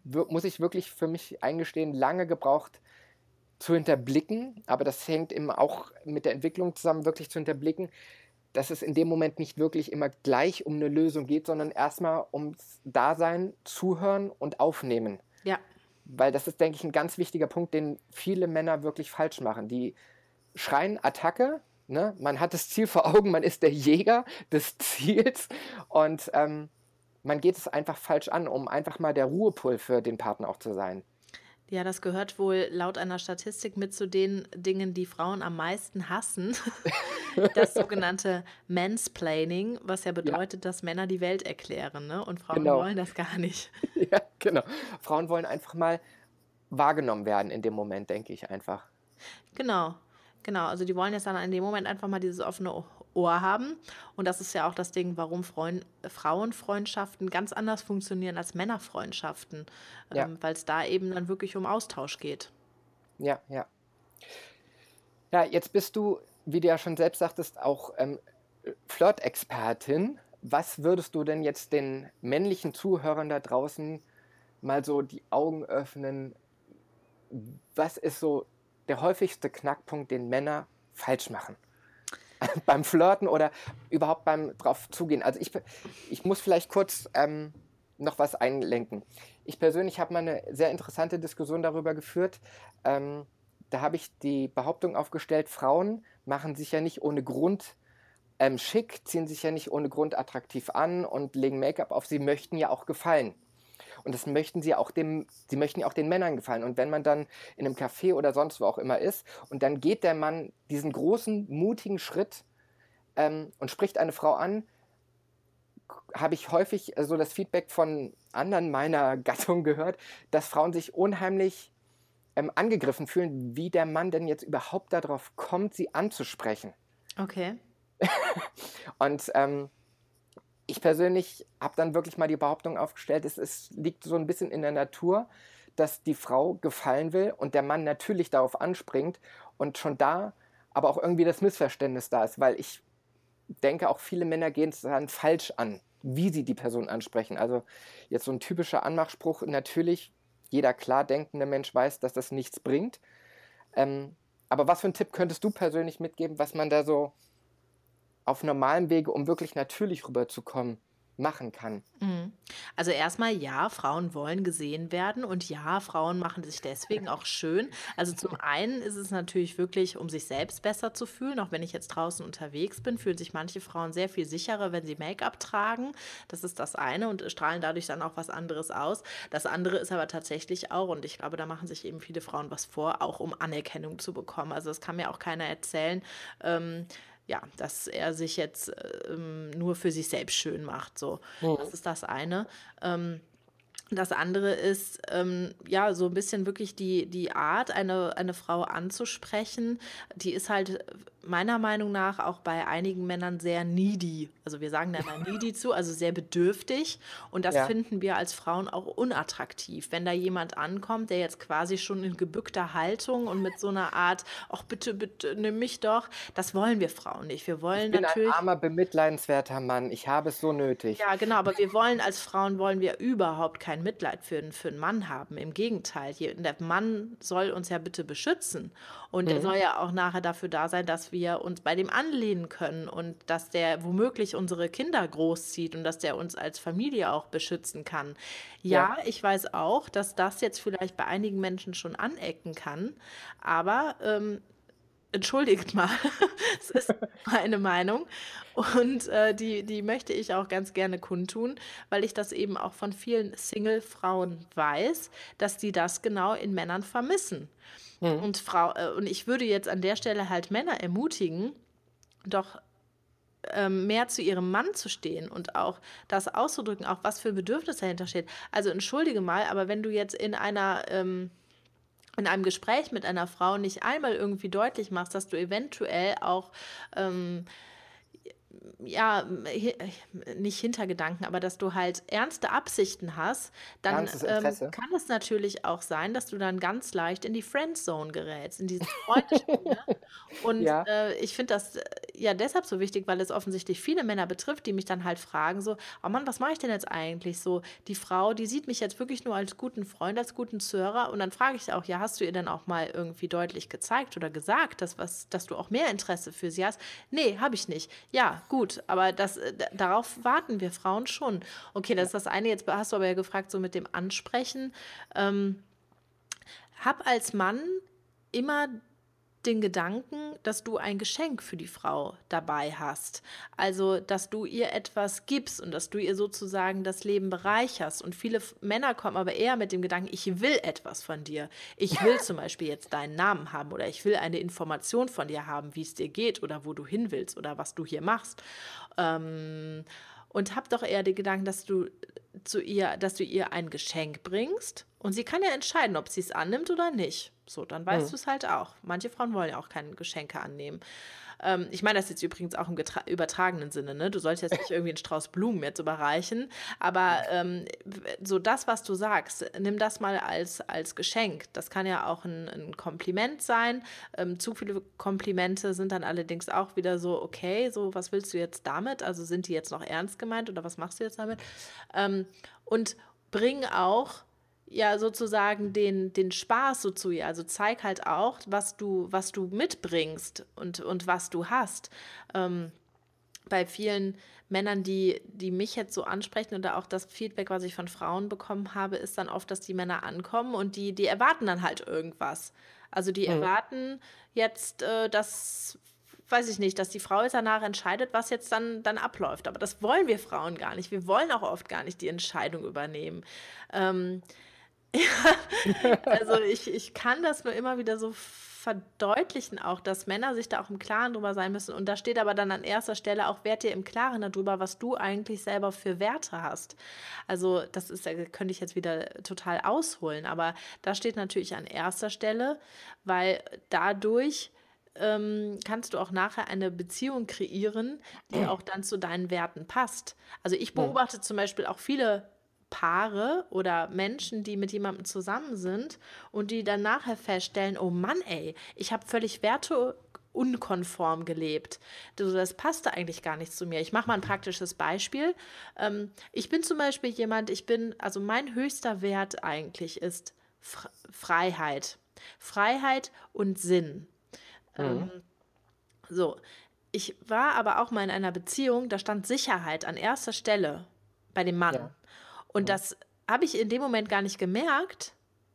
muss ich wirklich für mich eingestehen, lange gebraucht zu hinterblicken, aber das hängt eben auch mit der Entwicklung zusammen, wirklich zu hinterblicken, dass es in dem Moment nicht wirklich immer gleich um eine Lösung geht, sondern erstmal ums Dasein, Zuhören und Aufnehmen. Ja. Weil das ist, denke ich, ein ganz wichtiger Punkt, den viele Männer wirklich falsch machen. Die schreien Attacke, ne? man hat das Ziel vor Augen, man ist der Jäger des Ziels und ähm, man geht es einfach falsch an, um einfach mal der Ruhepol für den Partner auch zu sein. Ja, das gehört wohl laut einer Statistik mit zu den Dingen, die Frauen am meisten hassen. das sogenannte Mansplaining, was ja bedeutet, ja. dass Männer die Welt erklären, ne? Und Frauen genau. wollen das gar nicht. Ja, genau. Frauen wollen einfach mal wahrgenommen werden in dem Moment, denke ich einfach. Genau, genau. Also die wollen jetzt dann in dem Moment einfach mal dieses offene Ohr haben. Und das ist ja auch das Ding, warum Freund, Frauenfreundschaften ganz anders funktionieren als Männerfreundschaften, Ja, ähm, weil es da eben dann wirklich um Austausch geht. ja, ja. Ja, jetzt bist du, wie du ja schon selbst sagtest, auch ähm, Flirt-Expertin. Was würdest du denn jetzt den männlichen Zuhörern da draußen mal so die Augen öffnen? Was ist so der häufigste Knackpunkt, den Männer falsch machen? beim Flirten oder überhaupt beim drauf zugehen. Also ich, ich muss vielleicht kurz ähm, noch was einlenken. Ich persönlich habe mal eine sehr interessante Diskussion darüber geführt. Ähm, da habe ich die Behauptung aufgestellt, Frauen machen sich ja nicht ohne Grund ähm, schick, ziehen sich ja nicht ohne Grund attraktiv an und legen Make-up auf. Sie möchten ja auch gefallen. Und das möchten sie auch dem, sie möchten auch den Männern gefallen. Und wenn man dann in einem Café oder sonst wo auch immer ist und dann geht der Mann diesen großen, mutigen Schritt ähm, und spricht eine Frau an, habe ich häufig so das Feedback von anderen meiner Gattung gehört, dass Frauen sich unheimlich ähm, angegriffen fühlen, wie der Mann denn jetzt überhaupt darauf kommt, sie anzusprechen. Okay. Und ähm, ich persönlich habe dann wirklich mal die Behauptung aufgestellt, es, es liegt so ein bisschen in der Natur, dass die Frau gefallen will und der Mann natürlich darauf anspringt und schon da aber auch irgendwie das Missverständnis da ist, weil ich denke, auch viele Männer gehen es dann falsch an, wie sie die Person ansprechen. Also jetzt so ein typischer Anmachspruch, natürlich, jeder klar denkende Mensch weiß, dass das nichts bringt. Ähm, aber was für einen Tipp könntest du persönlich mitgeben, was man da so auf normalem Wege, um wirklich natürlich rüberzukommen, machen kann? Mhm. Also erstmal ja, Frauen wollen gesehen werden und ja, Frauen machen sich deswegen auch schön. Also zum einen ist es natürlich wirklich, um sich selbst besser zu fühlen. Auch wenn ich jetzt draußen unterwegs bin, fühlen sich manche Frauen sehr viel sicherer, wenn sie Make-up tragen. Das ist das eine und strahlen dadurch dann auch was anderes aus. Das andere ist aber tatsächlich auch, und ich glaube, da machen sich eben viele Frauen was vor, auch um Anerkennung zu bekommen. Also das kann mir auch keiner erzählen. Ähm, ja, dass er sich jetzt ähm, nur für sich selbst schön macht. So, Mhm. das ist das eine. Ähm, das andere ist, ähm, ja, so ein bisschen wirklich die, die Art, eine, eine Frau anzusprechen, die ist halt meiner Meinung nach auch bei einigen Männern sehr needy. Also wir sagen da immer needy zu, also sehr bedürftig. Und das Ja, finden wir als Frauen auch unattraktiv. Wenn da jemand ankommt, der jetzt quasi schon in gebückter Haltung und mit so einer Art, ach bitte, bitte, nimm mich doch, das wollen wir Frauen nicht. Wir ich wollen bin ein natürlich armer, bemitleidenswerter Mann. Ich habe es so nötig. ja, genau, aber wir wollen als Frauen wollen wir überhaupt kein Mitleid für, einen- für einen Mann haben. Im Gegenteil, der Mann soll uns ja bitte beschützen. Und er Mhm. soll ja auch nachher dafür da sein, dass wir uns bei dem anlehnen können und dass der womöglich unsere Kinder großzieht und dass der uns als Familie auch beschützen kann. Ja, Ja, ich weiß auch, dass das jetzt vielleicht bei einigen Menschen schon anecken kann, aber ähm, entschuldigt mal, es ist meine Meinung und äh, die, die möchte ich auch ganz gerne kundtun, weil ich das eben auch von vielen Single-Frauen weiß, dass die das genau in Männern vermissen. Mhm. Und, Frau, äh, und ich würde jetzt an der Stelle halt Männer ermutigen, doch ähm, mehr zu ihrem Mann zu stehen und auch das auszudrücken, auch was für ein Bedürfnis dahinter steht. Also entschuldige mal, aber wenn du jetzt in einer ähm, in einem Gespräch mit einer Frau nicht einmal irgendwie deutlich machst, dass du eventuell auch ähm, ja, hi- nicht Hintergedanken, aber dass du halt ernste Absichten hast, dann ähm, kann es natürlich auch sein, dass du dann ganz leicht in die Friendzone gerätst, in dieses Freundespiel. Und Ja, äh, ich finde das äh, ja deshalb so wichtig, weil es offensichtlich viele Männer betrifft, die mich dann halt fragen, so, oh Mann, was mache ich denn jetzt eigentlich? So, die Frau, die sieht mich jetzt wirklich nur als guten Freund, als guten Zuhörer. Und dann frage ich auch, ja, hast du ihr denn auch mal irgendwie deutlich gezeigt oder gesagt, dass, was, dass du auch mehr Interesse für sie hast? Nee, habe ich nicht. Ja, gut, aber das, äh, darauf warten wir Frauen schon. Okay, das ist das eine. Jetzt hast du aber ja gefragt, so mit dem Ansprechen. Ähm, hab als Mann immer den Gedanken, dass du ein Geschenk für die Frau dabei hast. Also, dass du ihr etwas gibst und dass du ihr sozusagen das Leben bereicherst. Und viele Männer kommen aber eher mit dem Gedanken, ich will etwas von dir. Ich will zum Beispiel jetzt deinen Namen haben oder ich will eine Information von dir haben, wie es dir geht oder wo du hin willst oder was du hier machst. Ähm, und hab doch eher den Gedanken, dass du zu ihr, dass du ihr ein Geschenk bringst und sie kann ja entscheiden, ob sie es annimmt oder nicht. So, dann weißt mhm. du es halt auch. Manche Frauen wollen ja auch keine Geschenke annehmen. Ähm, ich meine das jetzt übrigens auch im übertragenen Sinne. Ne? Du sollst jetzt nicht irgendwie einen Strauß Blumen jetzt überreichen, aber ähm, so das, was du sagst, nimm das mal als, als Geschenk. Das kann ja auch ein, ein Kompliment sein. Ähm, zu viele Komplimente sind dann allerdings auch wieder so, okay, so was willst du jetzt damit? Also sind die jetzt noch ernst gemeint oder was machst du jetzt damit? Ähm, und bring auch ja sozusagen den, den Spaß so zu ihr. Also zeig halt auch, was du, was du mitbringst und, und was du hast. Ähm, bei vielen Männern, die, die mich jetzt so ansprechen oder auch das Feedback, was ich von Frauen bekommen habe, ist dann oft, dass die Männer ankommen und die, die erwarten dann halt irgendwas. Also die mhm. erwarten jetzt, äh, dass, weiß ich nicht, dass die Frau jetzt danach entscheidet, was jetzt dann, dann abläuft. Aber das wollen wir Frauen gar nicht. Wir wollen auch oft gar nicht die Entscheidung übernehmen. Ähm, ja, also ich, ich kann das nur immer wieder so verdeutlichen auch, dass Männer sich da auch im Klaren drüber sein müssen. Und da steht aber dann an erster Stelle auch, werd dir im Klaren darüber, was du eigentlich selber für Werte hast. Also das ist, da könnte ich jetzt wieder total ausholen, aber da steht natürlich an erster Stelle, weil dadurch ähm, kannst du auch nachher eine Beziehung kreieren, die auch dann zu deinen Werten passt. Also ich beobachte zum Beispiel auch viele Paare oder Menschen, die mit jemandem zusammen sind und die dann nachher feststellen, oh Mann, ey, ich habe völlig werteunkonform gelebt. Das passte eigentlich gar nicht zu mir. Ich mache mal ein praktisches Beispiel. Ähm, ich bin zum Beispiel jemand, ich bin, also mein höchster Wert eigentlich ist Freiheit. Freiheit und Sinn. Mhm. Ähm, so, ich war aber auch mal in einer Beziehung, da stand Sicherheit an erster Stelle bei dem Mann. Ja. Und das habe ich in dem Moment gar nicht gemerkt,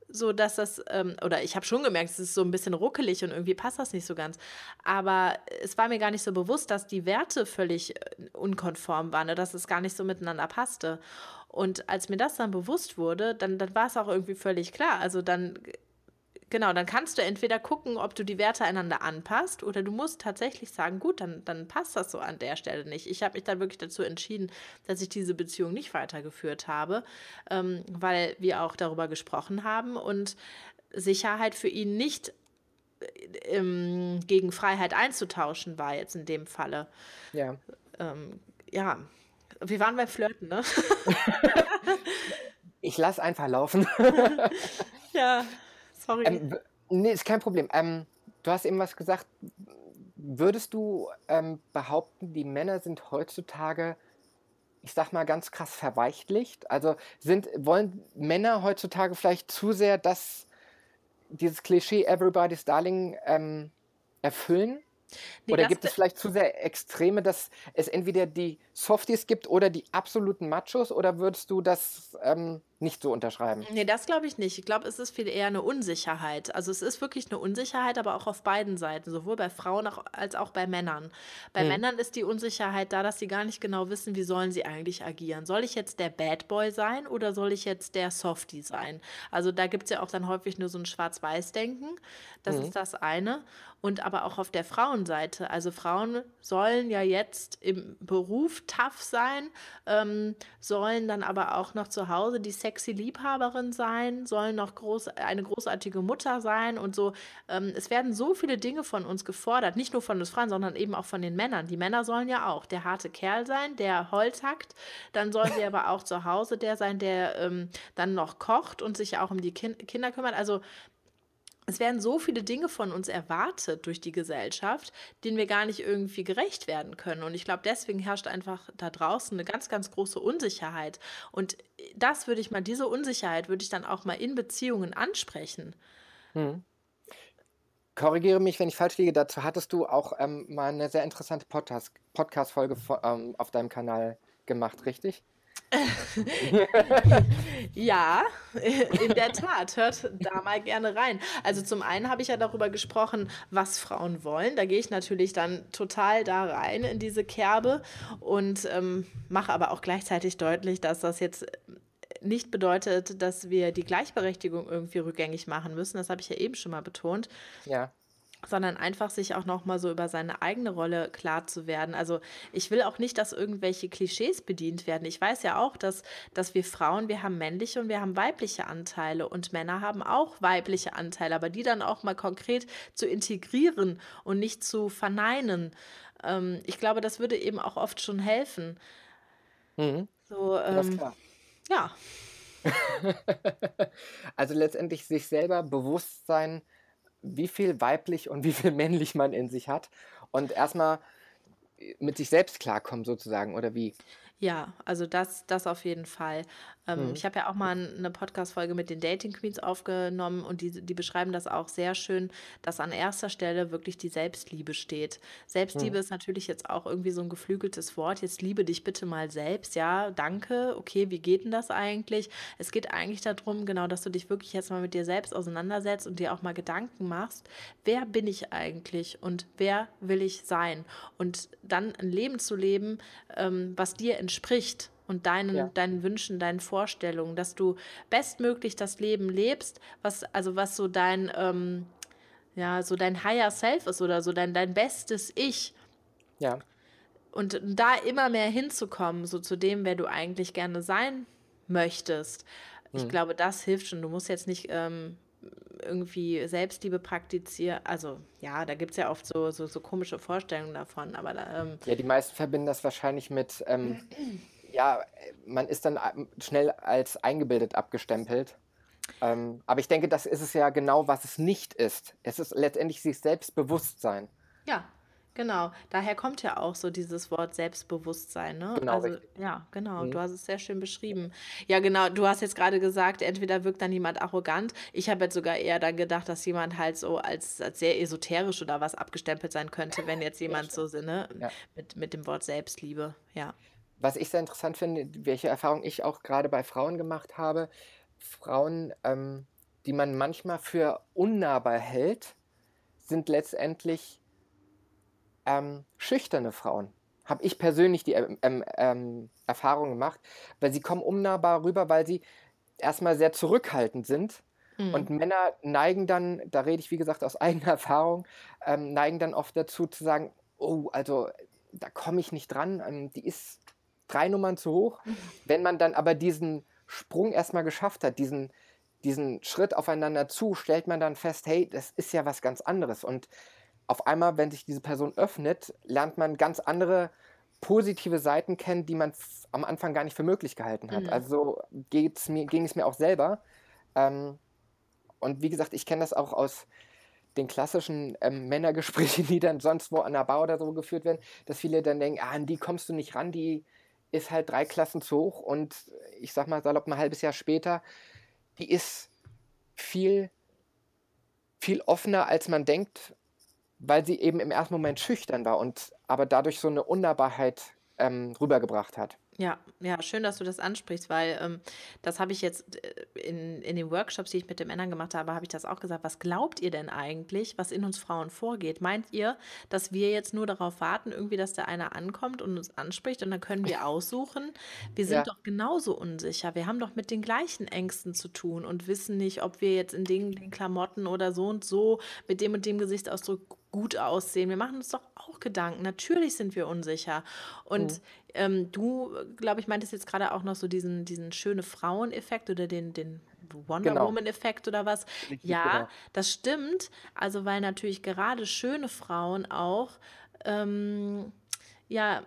so dass das, ähm, oder ich habe schon gemerkt, es ist so ein bisschen ruckelig und irgendwie passt das nicht so ganz. Aber es war mir gar nicht so bewusst, dass die Werte völlig äh, unkonform waren, ne, dass es gar nicht so miteinander passte. Und als mir das dann bewusst wurde, dann, dann war es auch irgendwie völlig klar. Also dann Genau, dann kannst du entweder gucken, ob du die Werte einander anpasst oder du musst tatsächlich sagen, gut, dann, dann passt das so an der Stelle nicht. Ich habe mich dann wirklich dazu entschieden, dass ich diese Beziehung nicht weitergeführt habe, ähm, weil wir auch darüber gesprochen haben und Sicherheit für ihn nicht äh, ähm, gegen Freiheit einzutauschen war jetzt in dem Falle. Ja. Ähm, ja, wir waren beim Flirten, ne? ich lasse einfach laufen. ja. Sorry. Ähm, nee, ist kein Problem. Ähm, du hast eben was gesagt. Würdest du ähm, behaupten, die Männer sind heutzutage, ich sag mal ganz krass verweichlicht? Also sind, wollen Männer heutzutage vielleicht zu sehr das, dieses Klischee Everybody's Darling ähm, erfüllen? Nee, oder gibt es vielleicht zu sehr Extreme, dass es entweder die Softies gibt oder die absoluten Machos? Oder würdest du das ähm, nicht so unterschreiben. Nee, das glaube ich nicht. Ich glaube, es ist viel eher eine Unsicherheit. Also es ist wirklich eine Unsicherheit, aber auch auf beiden Seiten, sowohl bei Frauen als auch bei Männern. Bei hm. Männern ist die Unsicherheit da, dass sie gar nicht genau wissen, wie sollen sie eigentlich agieren. Soll ich jetzt der Bad Boy sein oder soll ich jetzt der Softie sein? Also da gibt es ja auch dann häufig nur so ein Schwarz-Weiß-Denken. Das hm. ist das eine. Und aber auch auf der Frauenseite. Also Frauen sollen ja jetzt im Beruf tough sein, ähm, sollen dann aber auch noch zu Hause die sexy Liebhaberin sein, sollen noch groß, eine großartige Mutter sein und so. Ähm, es werden so viele Dinge von uns gefordert, nicht nur von uns Frauen, sondern eben auch von den Männern. Die Männer sollen ja auch der harte Kerl sein, der Holz hackt. Dann sollen sie aber auch zu Hause der sein, der ähm, dann noch kocht und sich auch um die kind Kinder kümmert. Also es werden so viele Dinge von uns erwartet durch die Gesellschaft, denen wir gar nicht irgendwie gerecht werden können. Und ich glaube, deswegen herrscht einfach da draußen eine ganz, ganz große Unsicherheit. Und das würde ich mal, diese Unsicherheit würde ich dann auch mal in Beziehungen ansprechen. Hm. Korrigiere mich, wenn ich falsch liege. Dazu hattest du auch ähm, mal eine sehr interessante Podcast-Folge ähm, auf deinem Kanal gemacht, richtig? ja, in der Tat. Hört da mal gerne rein. Also zum einen habe ich ja darüber gesprochen, was Frauen wollen. Da gehe ich natürlich dann total da rein in diese Kerbe und ähm, mache aber auch gleichzeitig deutlich, dass das jetzt nicht bedeutet, dass wir die Gleichberechtigung irgendwie rückgängig machen müssen. Das habe ich ja eben schon mal betont. Ja sondern einfach sich auch noch mal so über seine eigene Rolle klar zu werden. Also ich will auch nicht, dass irgendwelche Klischees bedient werden. Ich weiß ja auch, dass, dass wir Frauen, wir haben männliche und wir haben weibliche Anteile und Männer haben auch weibliche Anteile, aber die dann auch mal konkret zu integrieren und nicht zu verneinen. Ähm, ich glaube, das würde eben auch oft schon helfen. Mhm. So, ähm, klar. ja, Also letztendlich sich selber bewusst sein, wie viel weiblich und wie viel männlich man in sich hat und erstmal mit sich selbst klarkommen sozusagen oder wie? Ja, also das, das auf jeden Fall. Ähm, Mhm. ich habe ja auch mal eine Podcast-Folge mit den Dating Queens aufgenommen und die, die beschreiben das auch sehr schön, dass an erster Stelle wirklich die Selbstliebe steht. Selbstliebe Mhm. ist natürlich jetzt auch irgendwie so ein geflügeltes Wort. Jetzt liebe dich bitte mal selbst. Ja, danke. Okay, wie geht denn das eigentlich? Es geht eigentlich darum, genau, dass du dich wirklich jetzt mal mit dir selbst auseinandersetzt und dir auch mal Gedanken machst, wer bin ich eigentlich und wer will ich sein? Und dann ein Leben zu leben, ähm, was dir entspricht und deinen, Ja, deinen Wünschen, deinen Vorstellungen, dass du bestmöglich das Leben lebst, was, also was so dein, ähm, ja, so dein Higher Self ist oder so dein, dein bestes Ich. ja. Und da immer mehr hinzukommen, so zu dem, wer du eigentlich gerne sein möchtest. Ich Mhm. glaube, das hilft schon. Du musst jetzt nicht ähm, irgendwie Selbstliebe praktizieren. Also ja, da gibt es ja oft so, so, so komische Vorstellungen davon, aber da, ähm, Ja, die meisten verbinden das wahrscheinlich mit, ähm, ja, man ist dann ähm, schnell als eingebildet abgestempelt. Ähm, aber ich denke, das ist es ja genau, was es nicht ist. Es ist letztendlich sich selbst bewusst sein. Ja, genau. Daher kommt ja auch so dieses Wort Selbstbewusstsein, ne? Genau, Also, richtig. ja, genau. Du Mhm. hast es sehr schön beschrieben. Ja, genau. Du hast jetzt gerade gesagt, entweder wirkt dann jemand arrogant. Ich habe jetzt sogar eher dann gedacht, dass jemand halt so als, als sehr esoterisch oder was abgestempelt sein könnte, wenn jetzt jemand so stimmt. ne, Ja. mit, mit dem Wort Selbstliebe. Ja. Was ich sehr interessant finde, welche Erfahrung ich auch gerade bei Frauen gemacht habe, Frauen, ähm, die man manchmal für unnahbar hält, sind letztendlich ähm, schüchterne Frauen. Habe ich persönlich die ähm, ähm, ähm, Erfahrung gemacht, weil sie kommen unnahbar rüber, weil sie erstmal sehr zurückhaltend sind. Und Mhm. Männer neigen dann, da rede ich wie gesagt aus eigener Erfahrung, ähm, neigen dann oft dazu zu sagen, oh, also da komme ich nicht dran, die ist drei Nummern zu hoch. Wenn man dann aber diesen Sprung erstmal geschafft hat, diesen, diesen Schritt aufeinander zu, stellt man dann fest, hey, das ist ja was ganz anderes. Und auf einmal, wenn sich diese Person öffnet, lernt man ganz andere positive Seiten kennen, die man am Anfang gar nicht für möglich gehalten hat. Mhm. Also geht's mir, ging es mir auch selber. Ähm, und wie gesagt, ich kenne das auch aus den klassischen ähm, Männergesprächen, die dann sonst wo an der Bar oder so geführt werden, dass viele dann denken, ah, an die kommst du nicht ran, die ist halt drei Klassen zu hoch und ich sag mal salopp ein halbes Jahr später, die ist viel, viel offener, als man denkt, weil sie eben im ersten Moment schüchtern war und aber dadurch so eine Unnahbarkeit ähm, rübergebracht hat. Ja, ja, schön, dass du das ansprichst, weil ähm, das habe ich jetzt äh, in, in den Workshops, die ich mit den Männern gemacht habe, habe ich das auch gesagt. Was glaubt ihr denn eigentlich, was in uns Frauen vorgeht? Meint ihr, dass wir jetzt nur darauf warten, irgendwie, dass der eine ankommt und uns anspricht und dann können wir aussuchen? Wir sind Ja, doch genauso unsicher. Wir haben doch mit den gleichen Ängsten zu tun und wissen nicht, ob wir jetzt in den, den Klamotten oder so und so mit dem und dem Gesichtsausdruck gut aussehen. Wir machen uns doch auch Gedanken. Natürlich sind wir unsicher. mhm. Und ähm, du, glaube ich, meintest jetzt gerade auch noch so diesen, diesen schöne Frauen-Effekt oder den, den Wonder genau, Woman-Effekt oder was. richtig, Ja, genau. das stimmt. Also, weil natürlich gerade schöne Frauen auch, ähm, ja,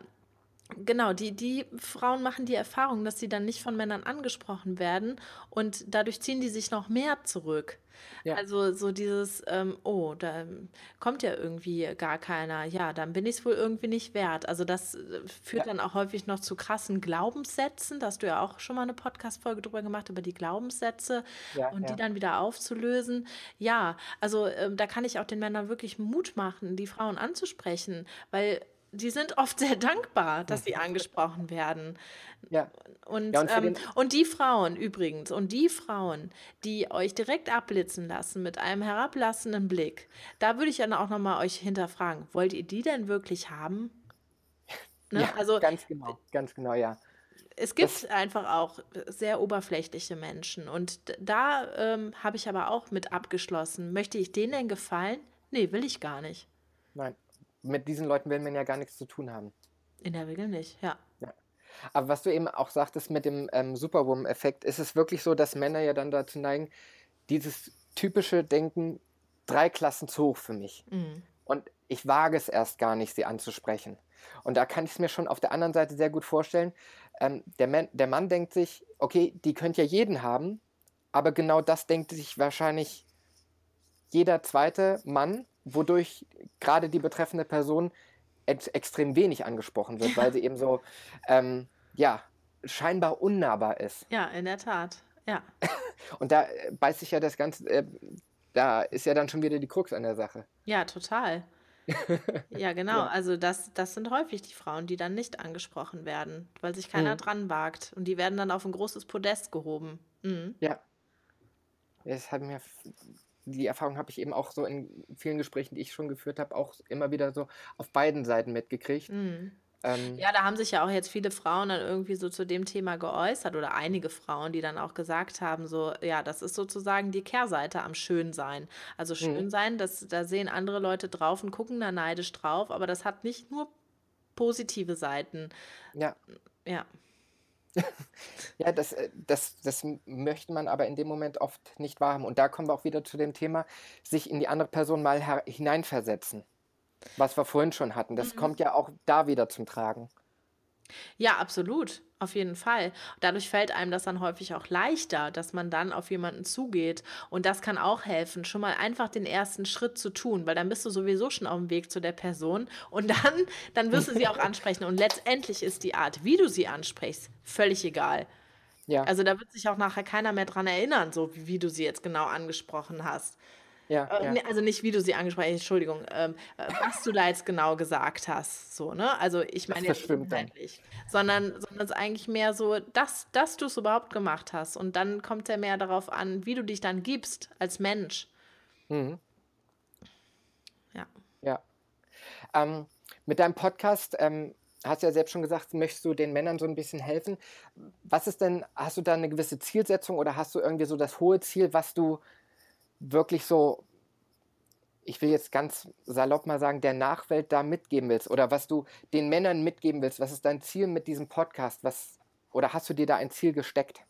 Genau, die, die Frauen machen die Erfahrung, dass sie dann nicht von Männern angesprochen werden und dadurch ziehen die sich noch mehr zurück. Ja, Also so dieses, ähm, oh, da ähm, kommt ja irgendwie gar keiner, ja, dann bin ich es wohl irgendwie nicht wert. Also das äh, führt ja, dann auch häufig noch zu krassen Glaubenssätzen. Da hast du ja auch schon mal eine Podcast-Folge drüber gemacht, über die Glaubenssätze ja, und die dann wieder aufzulösen. Ja, also ähm, da kann ich auch den Männern wirklich Mut machen, die Frauen anzusprechen, weil die sind oft sehr dankbar, dass sie angesprochen werden. Ja, Und, ja, und ähm, und die Frauen übrigens, und die Frauen, die euch direkt abblitzen lassen mit einem herablassenden Blick, da würde ich dann auch nochmal euch hinterfragen, wollt ihr die denn wirklich haben? Ne? ja, Also ganz genau, ganz genau, ja. es Das, gibt einfach auch sehr oberflächliche Menschen. Und da ähm, habe ich aber auch mit abgeschlossen. Möchte ich denen denn gefallen? Nee, will ich gar nicht. Nein. Mit diesen Leuten will man ja gar nichts zu tun haben. In der Regel nicht, ja. ja. Aber was du eben auch sagtest mit dem ähm, Superwoman-Effekt, ist es wirklich so, dass Männer ja dann dazu neigen, dieses typische Denken, drei Klassen zu hoch für mich. Mhm. Und ich wage es erst gar nicht, sie anzusprechen. Und da kann ich es mir schon auf der anderen Seite sehr gut vorstellen. Ähm, der, Man, der Mann denkt sich, okay, die könnte ja jeden haben, aber genau das denkt sich wahrscheinlich jeder zweite Mann, wodurch gerade die betreffende Person ex extrem wenig angesprochen wird, weil sie eben so, ähm, ja, scheinbar unnahbar ist. Ja, in der Tat, ja. Und da äh, beißt sich ja das Ganze, äh, da ist ja dann schon wieder die Krux an der Sache. Ja, total. ja, genau. Ja. Also das, das sind häufig die Frauen, die dann nicht angesprochen werden, weil sich keiner mhm. dran wagt. Und die werden dann auf ein großes Podest gehoben. Mhm. Ja. Es hat mir die Erfahrung habe ich eben auch so in vielen Gesprächen, die ich schon geführt habe, auch immer wieder so auf beiden Seiten mitgekriegt. Mhm. Ähm, ja, da haben sich ja auch jetzt viele Frauen dann irgendwie so zu dem Thema geäußert oder einige Frauen, die dann auch gesagt haben, so, ja, das ist sozusagen die Kehrseite am Schönsein. Also mhm. Schönsein, das, da sehen andere Leute drauf und gucken da neidisch drauf, aber das hat nicht nur positive Seiten. Ja. Ja. Ja, das, äh, das, das möchte man aber in dem Moment oft nicht wahrhaben. Und da kommen wir auch wieder zu dem Thema, sich in die andere Person mal hineinversetzen. Was wir vorhin schon hatten. Das mhm. kommt ja auch da wieder zum Tragen. Ja, absolut. Auf jeden Fall. Dadurch fällt einem das dann häufig auch leichter, dass man dann auf jemanden zugeht. Und das kann auch helfen, schon mal einfach den ersten Schritt zu tun, weil dann bist du sowieso schon auf dem Weg zu der Person und dann, dann wirst du sie auch ansprechen. Und letztendlich ist die Art, wie du sie ansprichst, völlig egal. Ja. Also da wird sich auch nachher keiner mehr dran erinnern, so wie, wie du sie jetzt genau angesprochen hast. Ja, äh, ja. Also nicht, wie du sie angesprochen hast, Entschuldigung, ähm, äh, was du da jetzt genau gesagt hast. So, ne? Also ich meine jetzt inhaltlich. Sondern, sondern es ist eigentlich mehr so, dass, dass du es überhaupt gemacht hast. Und dann kommt es ja mehr darauf an, wie du dich dann gibst als Mensch. Mhm. Ja. Ja. Ähm, mit deinem Podcast ähm, hast du ja selbst schon gesagt, möchtest du den Männern so ein bisschen helfen. Was ist denn, hast du da eine gewisse Zielsetzung oder hast du irgendwie so das hohe Ziel, was du wirklich so, ich will jetzt ganz salopp mal sagen, der Nachwelt da mitgeben willst oder was du den Männern mitgeben willst? Was ist dein Ziel mit diesem Podcast? Was, oder hast du dir da ein Ziel gesteckt?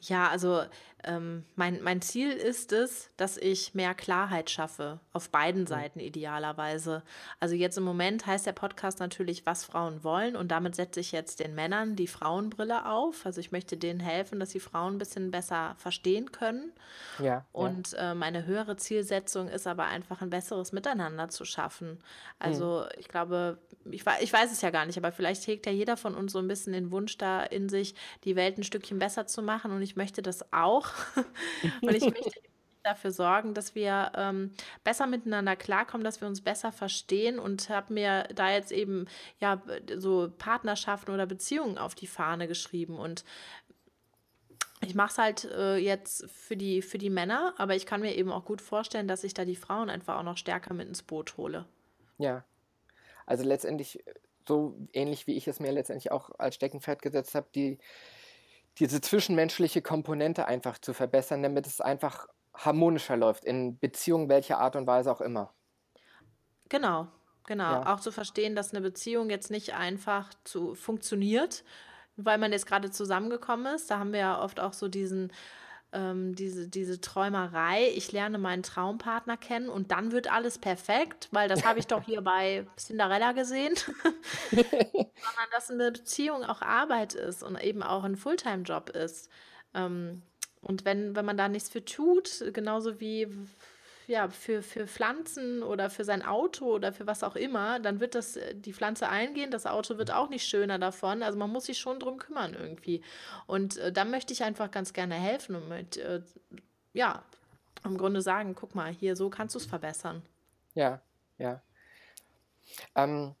Ja, also ähm, mein, mein Ziel ist es, dass ich mehr Klarheit schaffe, auf beiden. Seiten idealerweise. Also jetzt im Moment heißt der Podcast natürlich, was Frauen wollen und damit setze ich jetzt den Männern die Frauenbrille auf. Also ich möchte denen helfen, dass die Frauen ein bisschen besser verstehen können. Ja. Und ja. Äh, meine höhere Zielsetzung ist aber einfach ein besseres Miteinander zu schaffen. Also mhm. ich glaube, ich, ich weiß es ja gar nicht, aber vielleicht hegt ja jeder von uns so ein bisschen den Wunsch da in sich, die Welt ein Stückchen besser zu machen und ich möchte das auch. und ich möchte dafür sorgen, dass wir ähm, besser miteinander klarkommen, dass wir uns besser verstehen und habe mir da jetzt eben ja so Partnerschaften oder Beziehungen auf die Fahne geschrieben und ich mache es halt äh, jetzt für die, für die Männer, aber ich kann mir eben auch gut vorstellen, dass ich da die Frauen einfach auch noch stärker mit ins Boot hole. Ja, also letztendlich so ähnlich wie ich es mir letztendlich auch als Steckenpferd gesetzt habe, die diese zwischenmenschliche Komponente einfach zu verbessern, damit es einfach harmonischer läuft, in Beziehungen welcher Art und Weise auch immer. Genau, genau. Ja. Auch zu verstehen, dass eine Beziehung jetzt nicht einfach zu funktioniert, weil man jetzt gerade zusammengekommen ist. Da haben wir ja oft auch so diesen ähm, diese, diese Träumerei, ich lerne meinen Traumpartner kennen und dann wird alles perfekt, weil das habe ich doch hier bei Cinderella gesehen. Sondern dass eine Beziehung auch Arbeit ist und eben auch ein Fulltime-Job ist. Ähm, und wenn, wenn man da nichts für tut, genauso wie ja, für, für Pflanzen oder für sein Auto oder für was auch immer, dann wird das äh, die Pflanze eingehen, das Auto wird auch nicht schöner davon. Also man muss sich schon drum kümmern irgendwie. Und äh, da möchte ich einfach ganz gerne helfen und mit, äh, ja, im Grunde sagen, guck mal, hier, so kannst du es verbessern. Ja, ja. Ähm,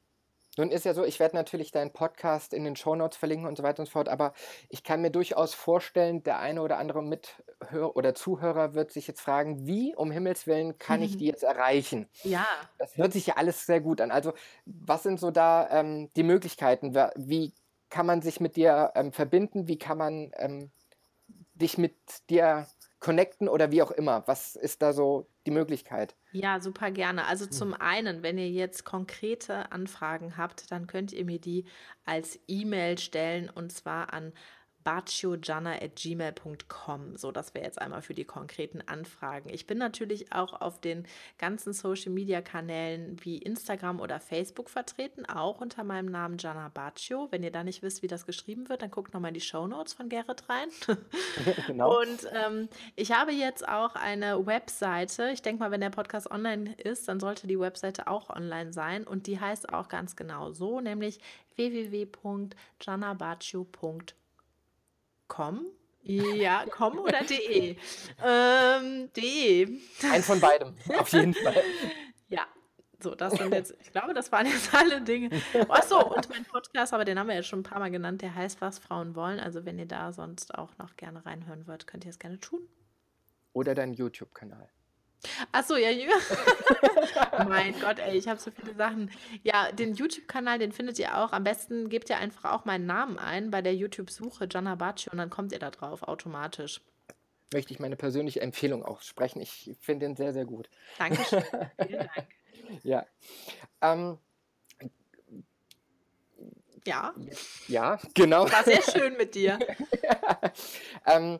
nun ist ja so, ich werde natürlich deinen Podcast in den Shownotes verlinken und so weiter und so fort, aber ich kann mir durchaus vorstellen, der eine oder andere Mithörer oder Zuhörer wird sich jetzt fragen, wie um Himmels Willen kann ich die jetzt erreichen? Ja. Das hört sich ja alles sehr gut an. Also, was sind so da ähm, die Möglichkeiten? Wie kann man sich mit dir ähm, verbinden? Wie kann man ähm, dich mit dir connecten oder wie auch immer? Was ist da so die Möglichkeit. Ja, super gerne. Also hm. zum einen, wenn ihr jetzt konkrete Anfragen habt, dann könnt ihr mir die als E-Mail stellen und zwar an baciojanna.gmail.com. So, das wäre jetzt einmal für die konkreten Anfragen. Ich bin natürlich auch auf den ganzen Social Media Kanälen wie Instagram oder Facebook vertreten, auch unter meinem Namen Jana Baccio. Wenn ihr da nicht wisst, wie das geschrieben wird, dann guckt nochmal in die Show Notes von Gerrit rein. genau. Und ähm, ich habe jetzt auch eine Webseite. Ich denke mal, wenn der Podcast online ist, dann sollte die Webseite auch online sein. Und die heißt auch ganz genau so, nämlich www.janabaccio.com com? Ja, com oder de? ähm, de. Ein von beidem, auf jeden Fall. Ja, so, das sind jetzt, ich glaube, das waren jetzt alle Dinge. Achso, und mein Podcast, aber den haben wir jetzt schon ein paar Mal genannt, der heißt Was Frauen wollen. Also, wenn ihr da sonst auch noch gerne reinhören wollt, könnt ihr es gerne tun. Oder deinen YouTube-Kanal. Achso, ja. mein Gott, ey, ich habe so viele Sachen. Ja, den YouTube-Kanal, den findet ihr auch. Am besten gebt ihr einfach auch meinen Namen ein bei der YouTube-Suche, Gianna Bacci, und dann kommt ihr da drauf automatisch. Möchte ich meine persönliche Empfehlung aussprechen. Ich finde den sehr, sehr gut. Dankeschön. Vielen Dank. Ja. Ähm, ja. Ja, genau. War sehr schön mit dir. ähm,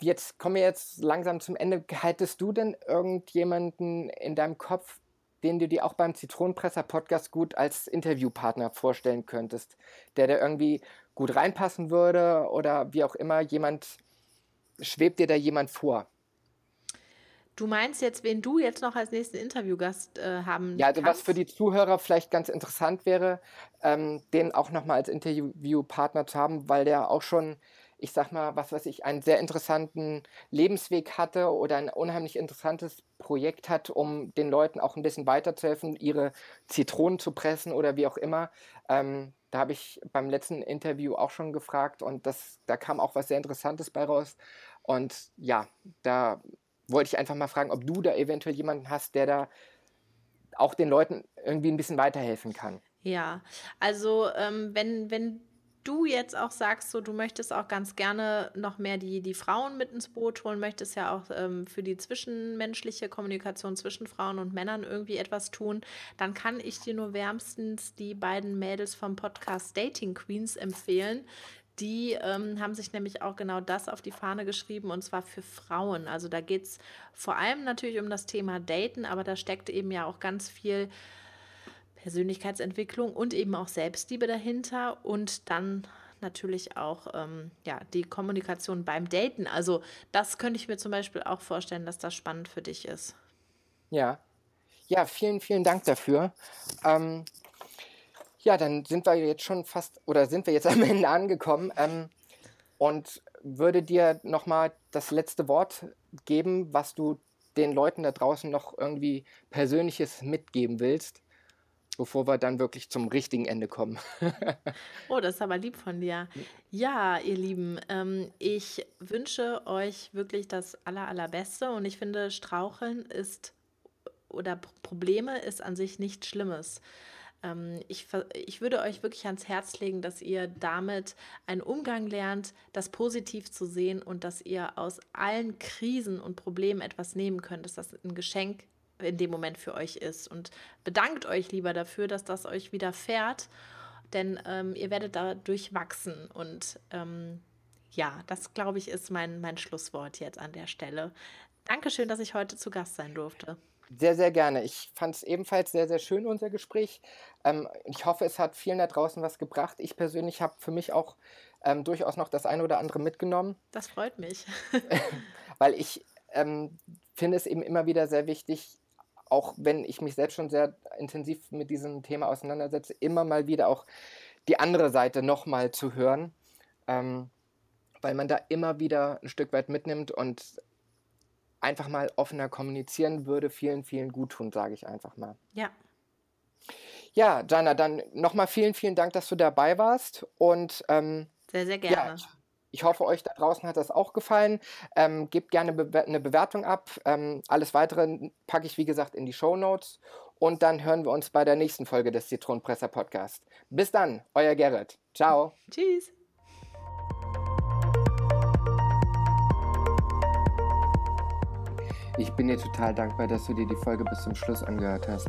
jetzt kommen wir jetzt langsam zum Ende. Hättest du denn irgendjemanden in deinem Kopf, den du dir auch beim Zitronenpresser-Podcast gut als Interviewpartner vorstellen könntest, der da irgendwie gut reinpassen würde oder wie auch immer jemand, schwebt dir da jemand vor? Du meinst jetzt, wen du jetzt noch als nächsten Interviewgast äh, haben Ja, also was für die Zuhörer vielleicht ganz interessant wäre, ähm, den auch nochmal als Interviewpartner zu haben, weil der auch schon ich sag mal, was weiß ich, einen sehr interessanten Lebensweg hatte oder ein unheimlich interessantes Projekt hat, um den Leuten auch ein bisschen weiterzuhelfen, ihre Zitronen zu pressen oder wie auch immer. Ähm, da habe ich beim letzten Interview auch schon gefragt und das, da kam auch was sehr Interessantes bei raus. Und ja, da wollte ich einfach mal fragen, ob du da eventuell jemanden hast, der da auch den Leuten irgendwie ein bisschen weiterhelfen kann. Ja, also ähm, wenn, wenn du jetzt auch sagst, so du möchtest auch ganz gerne noch mehr die, die Frauen mit ins Boot holen, möchtest ja auch ähm, für die zwischenmenschliche Kommunikation zwischen Frauen und Männern irgendwie etwas tun, dann kann ich dir nur wärmstens die beiden Mädels vom Podcast Dating Queens empfehlen. Die ähm, haben sich nämlich auch genau das auf die Fahne geschrieben und zwar für Frauen. Also da geht es vor allem natürlich um das Thema Daten, aber da steckt eben ja auch ganz viel Persönlichkeitsentwicklung und eben auch Selbstliebe dahinter und dann natürlich auch ähm, ja, die Kommunikation beim Daten. Also das könnte ich mir zum Beispiel auch vorstellen, dass das spannend für dich ist. Ja, ja, vielen, vielen Dank dafür. Ähm, ja, dann sind wir jetzt schon fast oder sind wir jetzt am Ende angekommen ähm, und würde dir nochmal das letzte Wort geben, was du den Leuten da draußen noch irgendwie Persönliches mitgeben willst bevor wir dann wirklich zum richtigen Ende kommen. oh, das ist aber lieb von dir. Ja, ihr Lieben, ähm, ich wünsche euch wirklich das Aller, Allerbeste und ich finde, Straucheln ist oder Probleme ist an sich nichts Schlimmes. Ähm, ich, ich würde euch wirklich ans Herz legen, dass ihr damit einen Umgang lernt, das positiv zu sehen und dass ihr aus allen Krisen und Problemen etwas nehmen könnt, dass das ein Geschenk in dem Moment für euch ist. Und bedankt euch lieber dafür, dass das euch widerfährt, denn ähm, ihr werdet dadurch wachsen. Und ähm, ja, das glaube ich ist mein, mein Schlusswort jetzt an der Stelle. Dankeschön, dass ich heute zu Gast sein durfte. Sehr, sehr gerne. Ich fand es ebenfalls sehr, sehr schön, unser Gespräch. Ähm, ich hoffe, es hat vielen da draußen was gebracht. Ich persönlich habe für mich auch ähm, durchaus noch das eine oder andere mitgenommen. Das freut mich. Weil ich ähm, finde es eben immer wieder sehr wichtig, auch wenn ich mich selbst schon sehr intensiv mit diesem Thema auseinandersetze, immer mal wieder auch die andere Seite nochmal zu hören, ähm, weil man da immer wieder ein Stück weit mitnimmt und einfach mal offener kommunizieren würde vielen, vielen gut tun, sage ich einfach mal. Ja. Ja, Jana, dann nochmal vielen, vielen Dank, dass du dabei warst und ähm, sehr, sehr gerne. Ja, ich hoffe, euch da draußen hat das auch gefallen. Ähm, gebt gerne be eine Bewertung ab. Ähm, alles weitere packe ich, wie gesagt, in die Show Notes. Und dann hören wir uns bei der nächsten Folge des Zitronenpresser Podcast. Bis dann, euer Gerrit. Ciao. Tschüss. Ich bin dir total dankbar, dass du dir die Folge bis zum Schluss angehört hast.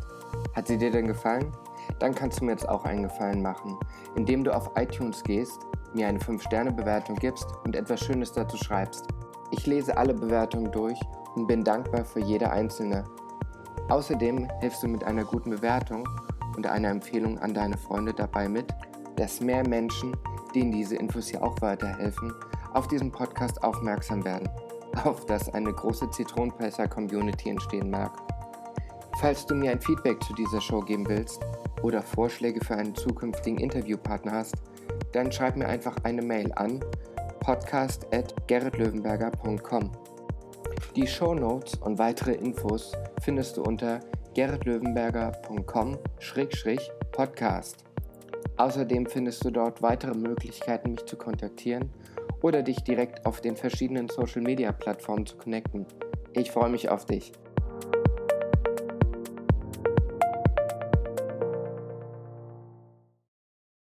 Hat sie dir denn gefallen? Dann kannst du mir jetzt auch einen Gefallen machen, indem du auf iTunes gehst, mir eine 5-Sterne-Bewertung gibst und etwas Schönes dazu schreibst. Ich lese alle Bewertungen durch und bin dankbar für jede einzelne. Außerdem hilfst du mit einer guten Bewertung und einer Empfehlung an deine Freunde dabei mit, dass mehr Menschen, denen diese Infos hier auch weiterhelfen, auf diesen Podcast aufmerksam werden, auf dass eine große Zitronenpresser-Community entstehen mag. Falls du mir ein Feedback zu dieser Show geben willst oder Vorschläge für einen zukünftigen Interviewpartner hast, dann schreib mir einfach eine Mail an podcast.gerritlöwenberger.com. Die Show Notes und weitere Infos findest du unter gerritlöwenberger.com-podcast. Außerdem findest du dort weitere Möglichkeiten, mich zu kontaktieren oder dich direkt auf den verschiedenen Social-Media-Plattformen zu connecten. Ich freue mich auf dich.